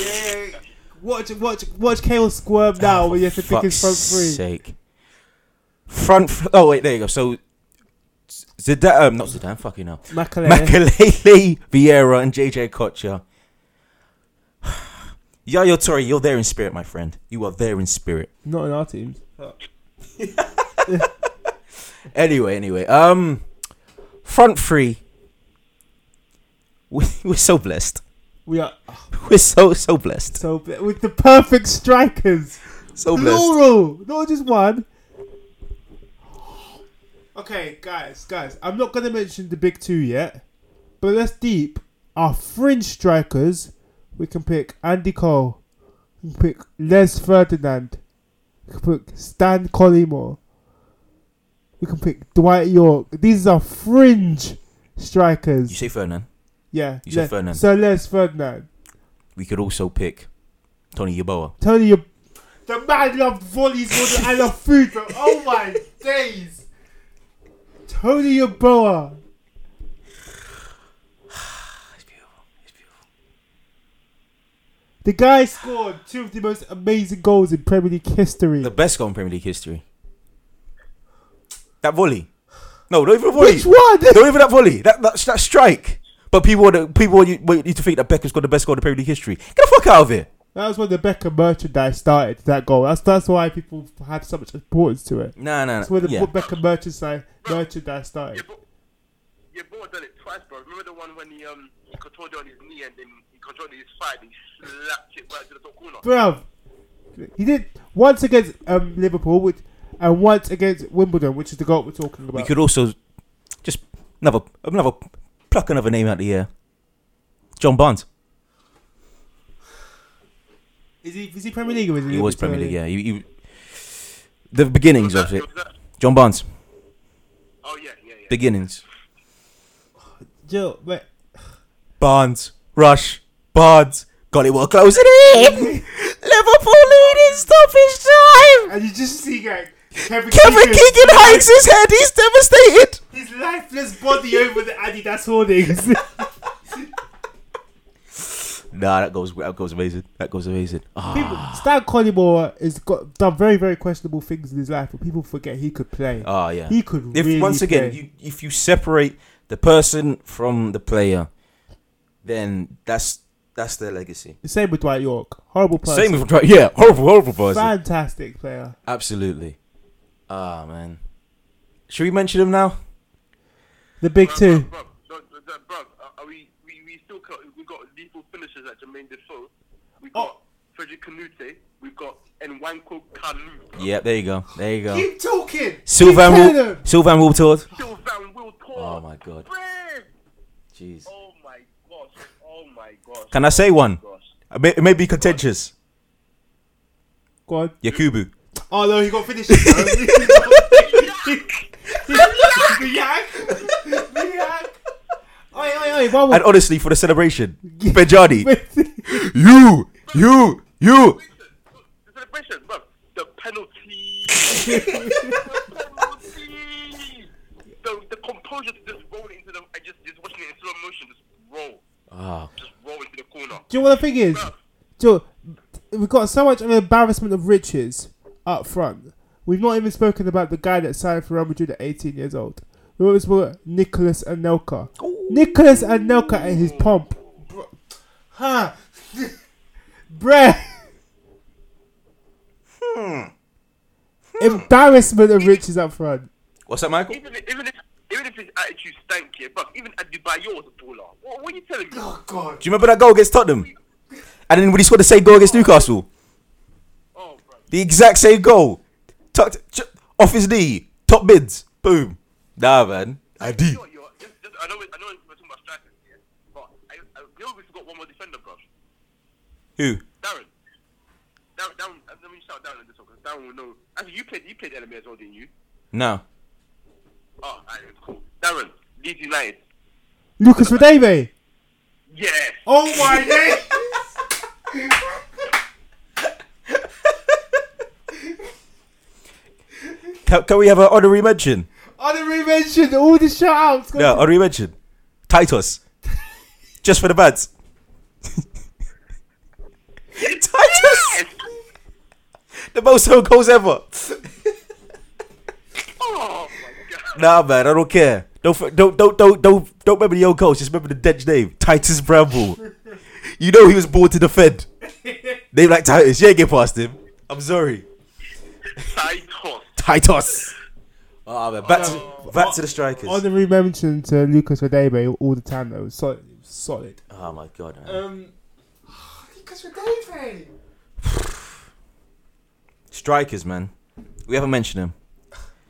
I swear down, I swear down, I'm going to leave this podcast. I swear down. What's this guy trying to do? Bro. Hey, strikers, innit? Let's go strikers. Watch, watch, watch Kale squirm now when you have to pick his front three. sake. Front. F- oh wait, there you go. So Zidane, um, not Zidane. Fucking hell. Macaulay. Makelele, Vieira, and JJ Okocha. Yaya Toure, you're there in spirit, my friend. You are there in spirit. Not in our teams. Anyway, anyway, um, front three. We, we're so blessed. We are We're so so blessed. so bl- with the perfect strikers. So blessed. Plural, not just one. Okay, guys, guys, I'm not gonna mention the big two yet, but let's deep our fringe strikers. We can pick Andy Cole, we can pick Les Ferdinand, we can pick Stan Collymore, we can pick Dwight Yorke. These are fringe strikers. You say Ferdinand. Yeah, you said Le- Ferdinand. So Les Ferdinand, We could also pick Tony Yeboah. Tony, you, the man loved volleys more than I love food, bro. Oh my days. Tony Yeboah. It's beautiful. It's beautiful. The guy scored two of the most amazing goals in Premier League history. The best goal in Premier League history. That volley. No, not even a volley. Which one? Not even that volley. That that, that strike. But people want to, people want you, want to think that Beckham's got the best goal in Premier League history. Get the fuck out of here. That was when the Beckham merchandise started. That goal. That's that's why people had so much importance to it. Nah, nah, That's where the nah. Yeah. Beckham merchandise merchandise started. Yeah, but yeah, Bo done it twice, bro. Remember the one when he um he controlled it on his knee and then he controlled his thigh and he slapped it right to the top corner. Bruv, he did once against um, Liverpool, which, and once against Wimbledon, which is the goal we're talking about. We could also just another another pluck another name out of the air. John Barnes. Is he is he Premier League or is he? He was Premier League. Yeah. He, he, the beginnings of it. John Barnes. Oh yeah, yeah, yeah. Beginnings. Jill, wait. Barnes. Rush. Barnes. Collymore closing in. Liverpool leading stoppage time. And you just see like Kevin, Kevin Keegan- Keegan hikes his head. He's devastated. His lifeless body over the Adidas hoardings. Nah, that goes that goes amazing. That goes amazing. Ah, people, Stan Collymore has got done very very questionable things in his life, but people forget he could play. ah, yeah. He could If really once again, play. you, if you separate the person from the player, then that's that's their legacy. the same with Dwight Yorke, horrible person, Same with yeah, horrible, horrible person. fantastic player. Absolutely. Ah man, should we mention him now? The big Bruv, two. bruv, bruv, bruv, bruv, bruv, uh, are we, we, we still got, we got lethal finishers like Jermaine Defoe. We got Oh. Frederic Kanoute. We've got Nwankwo Kanu. Yeah, there you go. There you go. Keep talking. Sylvain Keep telling Wil- them. Sylvain Wiltord. Sylvain Will Oh my god. Brave. Jeez. Oh my gosh. Oh my gosh. Can I say one? Gosh. It may, it may be contentious. Go on. Yakubu. Oh no, he got finished. Oi, oi, And honestly, for the celebration, Benjani, you, you, you. The celebration, bro. The penalty. the penalty. The, the composure to just roll into the. I just just watching it in slow motion. Just roll. Ah, Just roll into the corner. Do you know what the thing is? Bruv. Do you know, we've got so much of an embarrassment of riches up front we've not even spoken about the guy that signed for Real Madrid at 18 years old. We always spoke Nicolas Anelka. Nicolas Anelka and his pomp. Bro- Huh. Bruh. Hmm. Embarrassment of riches up front. What's that, Michael? Even if, even if even if his attitude stank, yeah, but even Adebayor was a baller. What, what are you telling me? Oh, God. Do you remember that goal against Tottenham? And then when he scored the same goal against Newcastle, Oh, bro. the exact same goal, tucked ch- off his knee, top bids, boom. Nah, man. I do. You know you know just, just, I know, I know we're talking about strikers, yeah, but I, I, we always got one more defender, bro. Who? Darren. Darren, Darren, uh, let me shout Darren in this one because Darren will know. Actually, you played, you played enemy as well, didn't you? No. Oh, alright, cool. Darren, Leeds United. Lucas Radebe. Yes. Oh my days. Can, can we have an honorary mention? Honorary mention, all the shout outs. No, honorary mention. Titus. Just for the bads. Titus! The most home goals ever. Oh. Nah, man, I don't care. Don't don't don't don't don't don't remember the old coach. Just remember the dead name, Titus Bramble. you know he was born to defend. Name like Titus, you ain't get past him. I'm sorry, Titus. Titus. Oh man, back to back to the strikers. Honorary mention to Lucas Radebe all the time though. Solid. Solid. Oh my god. Man. Um, Lucas Radebe. Strikers, man. We haven't mentioned him.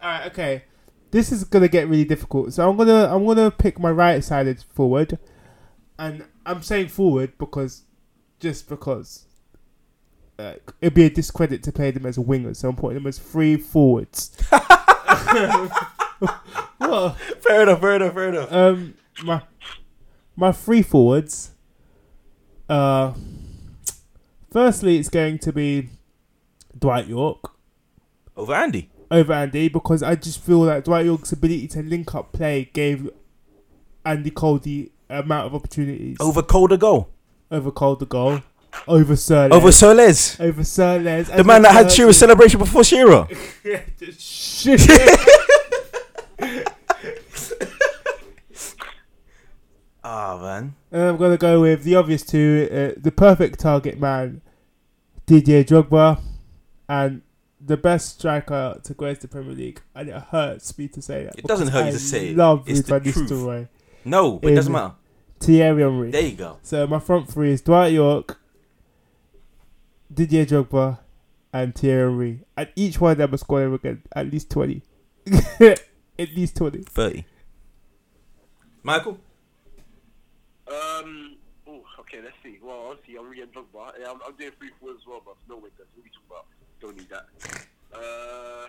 All right, okay. This is gonna get really difficult. So I'm gonna I'm gonna pick my right-sided forward, and I'm saying forward because just because uh, it'd be a discredit to play them as a winger. So I'm putting them as three forwards. what? Fair enough. Fair enough. Fair enough. Um, my my three forwards. Uh, firstly, it's going to be Dwight Yorke Over Andy. over Andy because I just feel that Dwight Yorke's ability to link up play gave Andy Cole the amount of opportunities Over Calder goal. over Cole the goal, over Sir Over Soles. over Sir Les, The man that had Shearer's celebration before Shearer. Shit. Ah man. And I'm gonna go with the obvious two, uh, the perfect target man, Didier Drogba, and the best striker to grace the Premier League. And it hurts me to say that. It doesn't because hurt you I to say it. Love It's Ruud the truth. Nistelrooy. No, but it doesn't matter. Thierry Henry. There you go. So my front three is Dwight Yorke, Didier Drogba, and Thierry Henry. And each one of them are scoring again at least twenty. at least twenty. Thirty. Michael. Um. Oh, okay. Let's see. Well, obviously, I'm really Drogba. Yeah, I'm, I'm doing free forwards as well, but no wingers. What we talking about? Don't need that. Uh.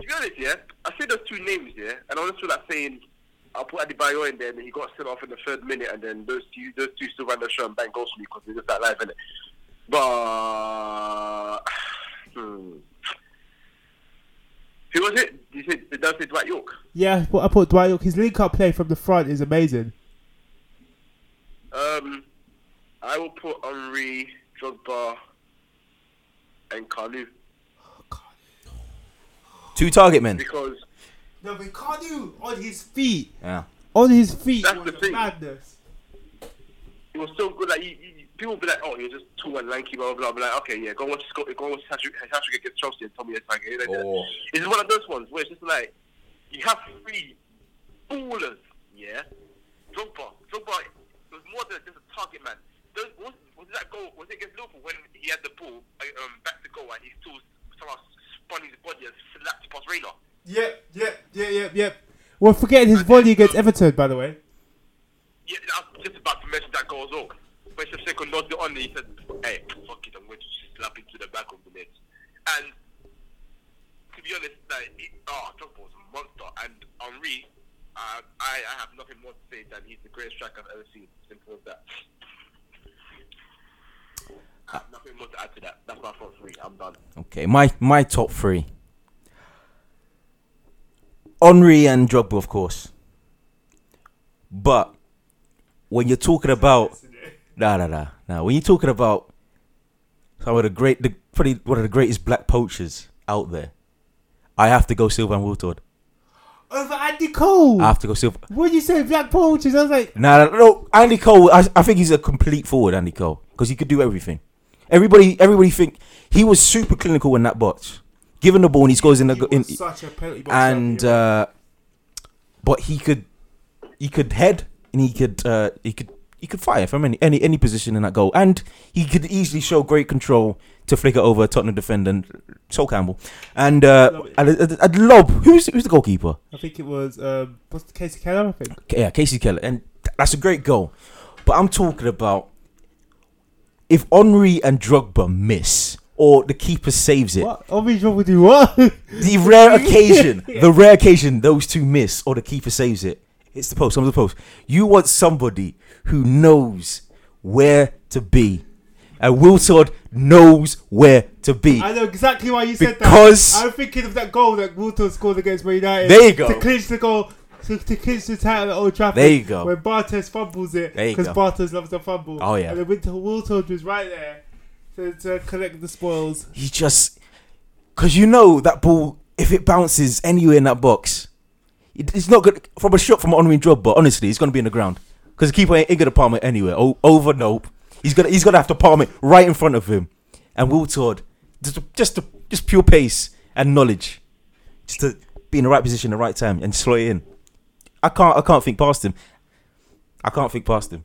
To be honest, yeah, I see those two names, yeah, and I always feel like saying I'll put Adebayor in there, and then he got sent off in the third minute, and then those two, those two still ran the show and bang goals for me because they're just that live, innit? But hmm. who was it? You said it does say Dwight Yorke. Yeah, but I put Dwight Yorke. His link up play from the front is amazing. Um, I will put Henry, Drogba, and Kanu Two target men. because No, but Kanu on his feet. Yeah. On his feet That's was the thing. madness. he was so good. Like you, you, people will be like, "Oh, he was just tall and lanky." Blah blah blah. Be like, "Okay, yeah, go and watch Scott, go and watch Patrick, Patrick against Chelsea and tell me it's like it." Oh. It's just one of those ones where it's just like you have three ballers. Yeah, Drogba, Drogba was more than just a target man. Those, was, was that goal? Was it against Liverpool when he had the ball uh, um, back to goal and he still somehow spun his body and slapped past Reina? Yep, yep, yep, yep, yep. We're forgetting his volley against Everton, by the way. Yeah, I was just about to mention that goal as well. When Shevchenko nodded it on, he said, "Hey, fuck it, I'm going to slap it to the back of the net." And to be honest, like, it, oh, Drogba was a monster, and Henry, uh, I, I have nothing more to say than he's the greatest striker I've ever seen. Simple as that. I nothing more to add to that. That's my front three. I'm done. Okay, my my top three. Henry and Drogba, of course. But when you're talking about nah nah nah nah, when you're talking about some of the great, the probably one of the greatest black poachers out there, I have to go Sylvain and Wiltord. Over Andy Cole. I have to go Sylvain. what did you say, Black Poachers? I was like, No, no, no. Andy Cole. I, I think he's a complete forward. Andy Cole because he could do everything. Everybody, everybody think he was super clinical in that box. Given the ball, and he scores in the go- in, such a penalty box and uh, but he could he could head and he could uh, he could he could fire from any, any any position in that goal, and he could easily show great control to flick it over Tottenham defender, and Sol Campbell, and uh, Love it. and a, a, a lob. Who's who's the goalkeeper? I think it was um, what's Kasey Keller? I think. Yeah, Kasey Keller, and that's a great goal. But I'm talking about if Henry and Drogba miss, or the keeper saves it. What? Obviously, would do what? The rare occasion, the rare occasion those two miss, or the keeper saves it. It's the post. Some of the post. You want somebody who knows where to be, and Wiltord knows where to be. I know exactly why you said Because- that. I'm thinking of that goal that Wiltord scored against Man United. There you go. To clinch the goal, to, to clinch the title at Old Trafford. There you go. When Barthez fumbles it, There you because. Barthez loves to fumble. Oh, yeah. And then Wiltord was right there to, to collect the spoils. He just, because you know that ball, if it bounces anywhere in that box, it's not good from a shot from Henry Drogba. But honestly, it's gonna be in the ground because the keeper ain't, ain't gonna palm it anywhere. Over, nope. He's gonna he's gonna have to palm it right in front of him. And Wiltord, just just just pure pace and knowledge, just to be in the right position, at the right time, and slow it in. I can't I can't think past him. I can't think past him.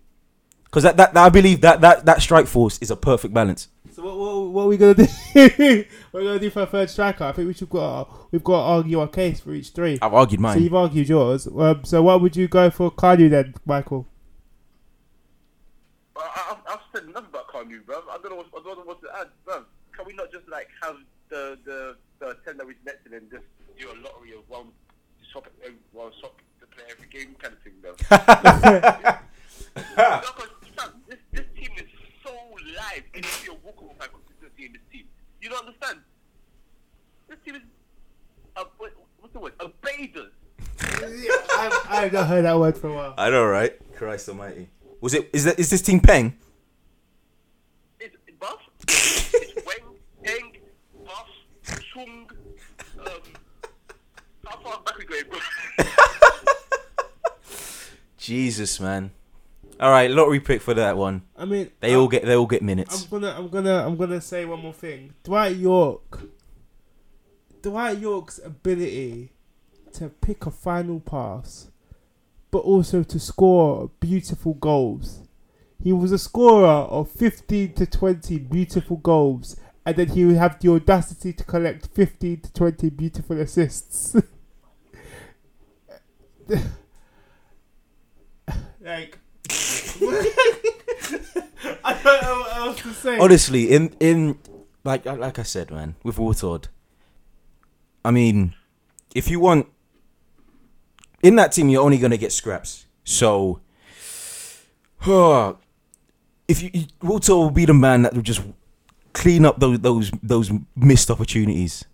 Because that, that, that I believe that, that that strike force is a perfect balance. So what, what, what are we gonna do? what are gonna do for a third striker? I think we should got we've got to argue our case for each three. I've argued mine. So you've argued yours. Um, so what would you go for Cardew then, Michael? I, I, I've said nothing about Kanu, bro. I don't know what, I don't know what to add, bro. Can we not just like have the the the ten that we selected and just do a lottery of one shop every, one shop to play every game kind of thing, bro? Because fam, this this team is so live, and you see a walkable by consistency in this team. You don't understand. This team is a, what, what's the word? A bathers. I've, I've not heard that word for a while. I know, right? Christ Almighty. Was it? Is that? Is this team Peng? It's Buff, it's Weng, Heng, Buff, Chung. Um, how far back we going, bro? Jesus, man. All right, lottery pick for that one. I mean, They I'm, all get. They all get minutes. I'm minutes. gonna, I'm gonna, I'm gonna say one more thing. Dwight Yorke. Dwight Yorke's ability to pick a final pass, but also to score beautiful goals. He was a scorer of 15 to 20 beautiful goals, and then he would have the audacity to collect 15 to 20 beautiful assists. like, To say. Honestly, in in like like I said, man, with Wiltord. I mean, if you want in that team, you're only gonna get scraps. So, if you, Wiltord will be the man that will just clean up those those those missed opportunities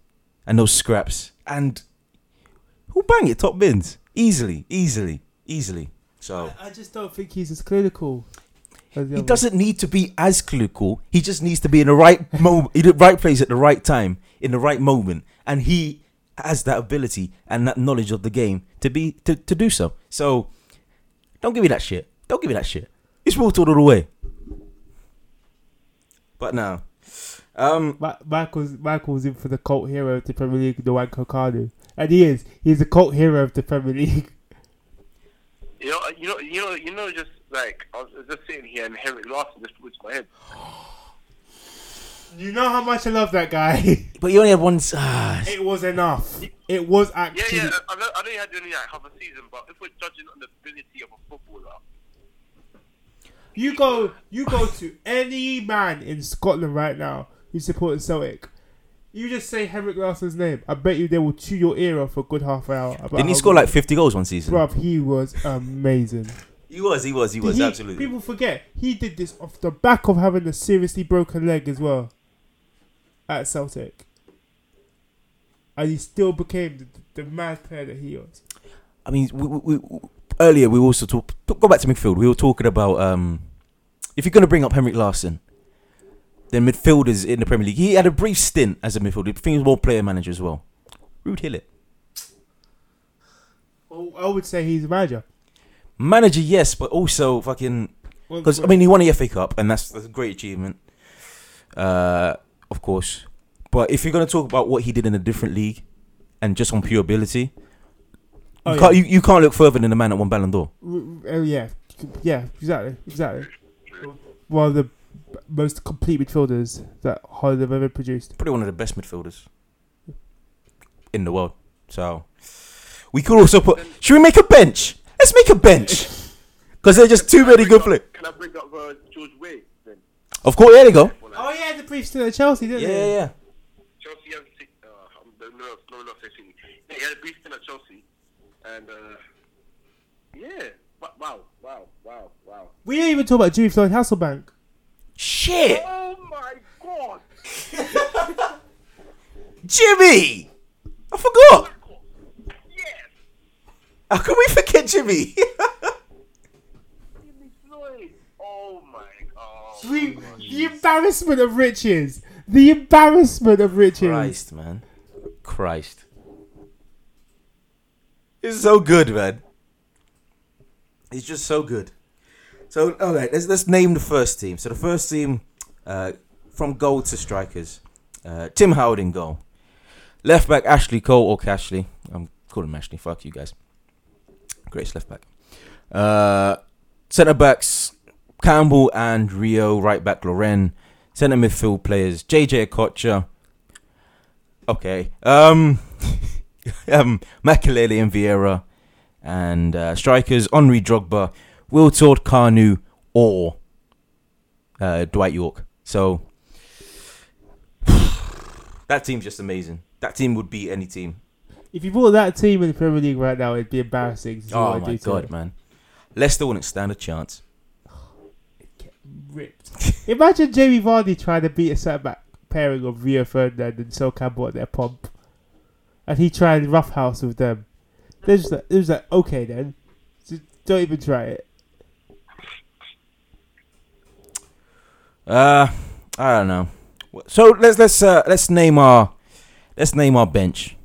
and those scraps, and who'll bang it top bins easily, easily, easily. So. I, I just don't think he's as clinical. As He doesn't need to be as clinical. He just needs to be in the right moment, in the right place at the right time, in the right moment, and he has that ability and that knowledge of the game to be to, to do so. So, don't give me that shit. Don't give me that shit. It's Will all the way. But now, um, Ma- Michael's Michael's in for the cult hero of the Premier League, the Nwankwo Kanu, and he is. He's a cult hero of the Premier League. You know, you know, you know, you know, just like I was just sitting here and Henrik Larsson just flew to my head. You know how much I love that guy. but you only had one. Ah, it was enough. It was Yeah, actually. yeah. I know, I know you had only like half a season, but if we're judging on the ability of a footballer, You go, you go to any man in Scotland right now who supports Celtic. You just say Henrik Larsson's name. I bet you they will chew your ear off for a good half hour. About didn't he score like 50 goals one season? Bruv, he was amazing. He was, he was, he was, He- absolutely. People forget he did this off the back of having a seriously broken leg as well at Celtic, and he still became the, the mad player that he was. I mean, we, we, we, earlier we also talked. Go back to midfield. We were talking about um, if you're going to bring up Henrik Larsson, then midfielders in the Premier League. He had a brief stint as a midfielder. I think he was more player manager as well. Ruud Gullit. Well, I would say he's a manager. Manager, yes, but also fucking Well, because I mean he won the FA Cup and that's, that's a great achievement. Uh, of course, but if you're gonna talk about what he did in a different league and just on pure ability, Oh, you, yeah. can't, you, you can't look further than the man that won Ballon d'Or. Oh yeah, yeah, exactly, exactly. One of the most complete midfielders that Holland have ever produced. Probably one of the best midfielders in the world. So we could also put. Should we make a bench? Let's make a bench because they're just too many good players. Can I bring up uh, George Weah then? Of course, there they go. Oh yeah, the brief still at Chelsea, Yeah, didn't yeah, he? yeah. Chelsea has six, uh, no, no, no, not sixteen. Yeah, he had a brief stint at Chelsea, and uh, yeah, Wa- wow, wow, wow, wow. We didn't even talk about Jimmy Floyd Hasselbaink. Shit, Oh my god! Jimmy! I forgot. Yes, How can we forget Jimmy? Jimmy Floyd. Oh my god. The, oh the embarrassment of riches. The embarrassment of riches. Christ, man. Christ. It's so good, man. It's just so good. So, all right, let's, let's name the first team. So, the first team, uh, from goal to strikers, uh, Tim Howard in goal. Left back, Ashley Cole or Cashley. I'm calling him Ashley. Fuck you guys. Great left back. Uh, Centre backs, Campbell and Rio. Right back, Lauren. Centre midfield players, JJ Okocha. Okay. Um, um, Makelele and Vieira. And uh, strikers, Henry Drogba, Will Todd Kanu, or uh, Dwight Yorke. So, that team's just amazing. That team would beat any team. If you brought that team in the Premier League right now, it'd be embarrassing. Oh my god, man. Leicester wouldn't stand a chance. Ripped. Imagine Jamie Vardy trying to beat a centre back pairing of Rio Ferdinand and Sol Campbell at their pump, And he tried roughhouse with them. They're just like, it was like, okay then. Just don't even try it. Uh, I don't know. So let's let's uh, let's name our let's name our bench.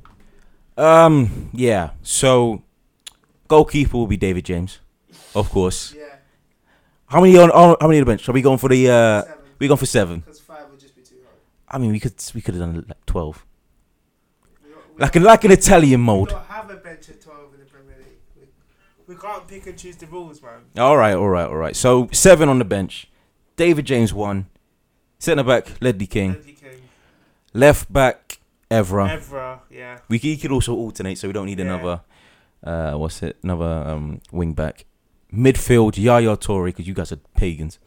Um, yeah. So goalkeeper will be David James, of course. Yeah, How many on, on how many on the bench? Are we going for the uh? We going for seven? Because five would just be too hard. I mean, we could we could have done like twelve, like in like an Italian mode. don't have a bench at 12 in the Premier League. We, we can't pick and choose the rules, man. All right, all right, all right. So seven on the bench. David James one. Centre back Ledley King. Andy King. Left back Evra. Evra, yeah. We c- could also alternate, so we don't need Yeah. another. Uh, what's it? Another um wing back. Midfield Yaya Toure because you guys are pagans.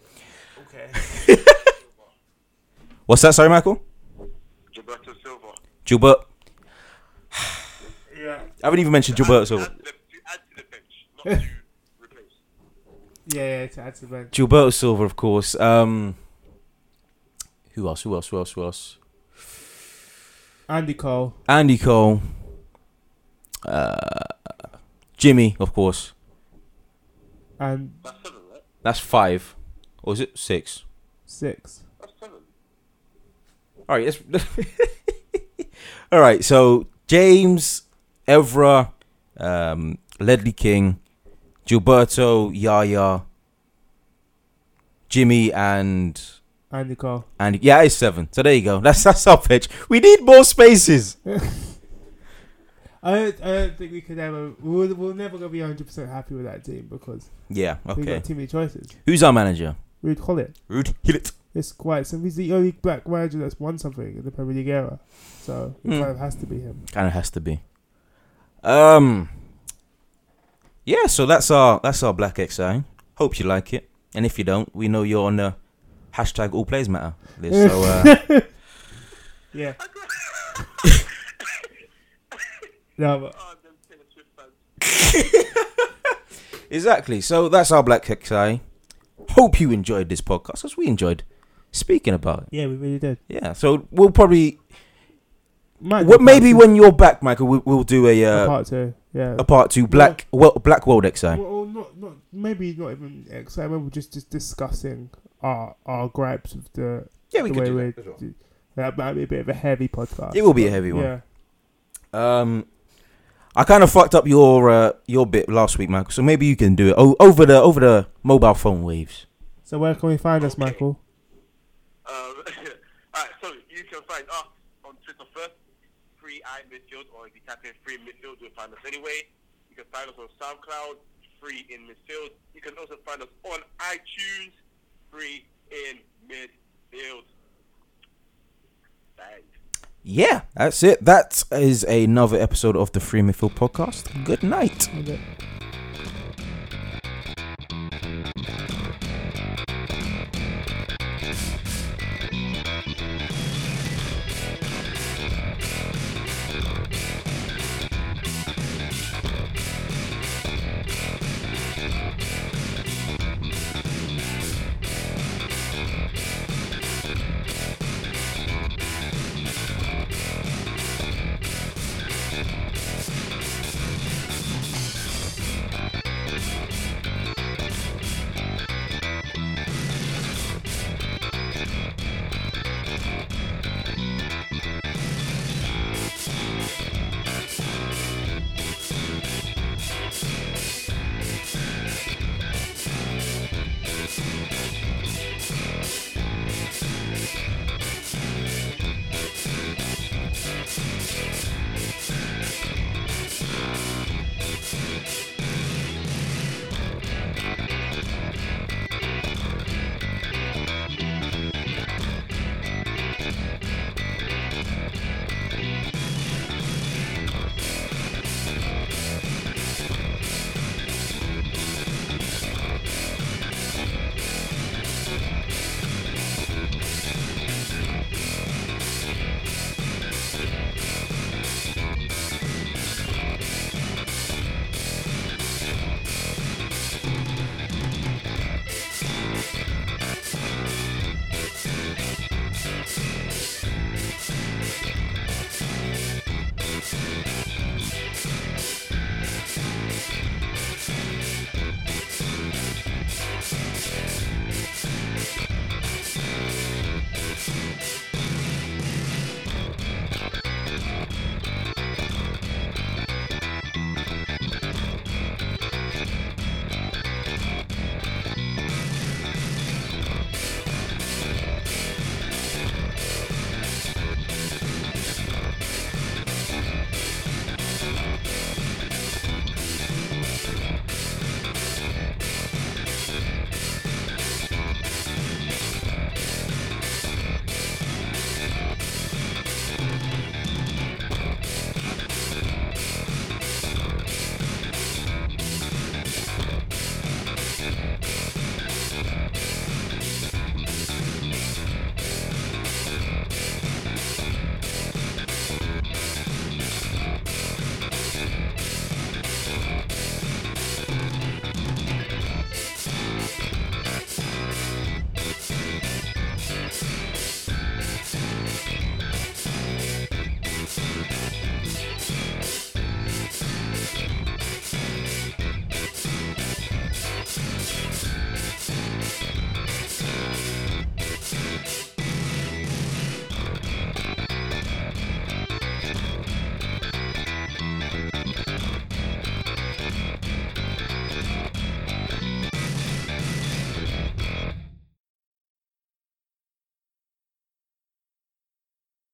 Okay. What's that? Sorry, Michael. Gilberto Silva. Gilbert. yeah. I haven't even mentioned Gilberto Silva. Add to, the, to add to the bench, not to replace. Yeah, yeah, to add to the bench. Gilberto Silva, of course. Um, who else? Who else? Who else? Who else? Andy Cole. Andy Cole. Uh, Jimmy, of course. And That's seven, right? That's five. Or is it six? six. That's seven. All right. Let's All right. So James, Evra, um, Ledley King, Gilberto, Yaya, Jimmy, and Andy Cole. and yeah, it's seven. So there you go. That's that's our pitch. We need more spaces. I don't, I don't think we could ever. We're, we're never gonna be 100 percent happy with that team because Yeah. we've got too many choices. Who's our manager? Ruud Gullit. Ruud Gullit. It's quite. So he's the only black manager that's won something in the Premier League era. So it Hmm. kind of has to be him. Kind of has to be. Um. Yeah. So that's our that's our Black XI. Hope you like it. And if you don't, we know you're on the hashtag All Players Matter list. So uh, Yeah. no, but them Taylor Swift fans. exactly. So that's our Black XI. Hope you enjoyed this podcast because we enjoyed speaking about it. yeah, we really did. Yeah. So we'll probably Might well, maybe part when you're back, Michael, we'll, we'll do a two. uh, part two. Yeah. a part two Black well, Black World XI. Well, well, not not maybe not even excitement. We're just just discussing our our gripes with the Yeah, we the could way do that as well. do- that might be a bit of a heavy podcast. It will be a heavy one. Yeah. Um, I kind of fucked up your uh, your bit last week, Michael. So maybe you can do it o- over the over the mobile phone waves. So where can we find us, Michael? Um, alright, so you can find us on Twitter first, free i midfield, or if you type in free midfield, you'll find us anyway. You can find us on SoundCloud, free in midfield. You can also find us on iTunes, free in midfield. Thanks. Yeah, that's it. That is another episode of the Free Midfield podcast. Good night. Okay.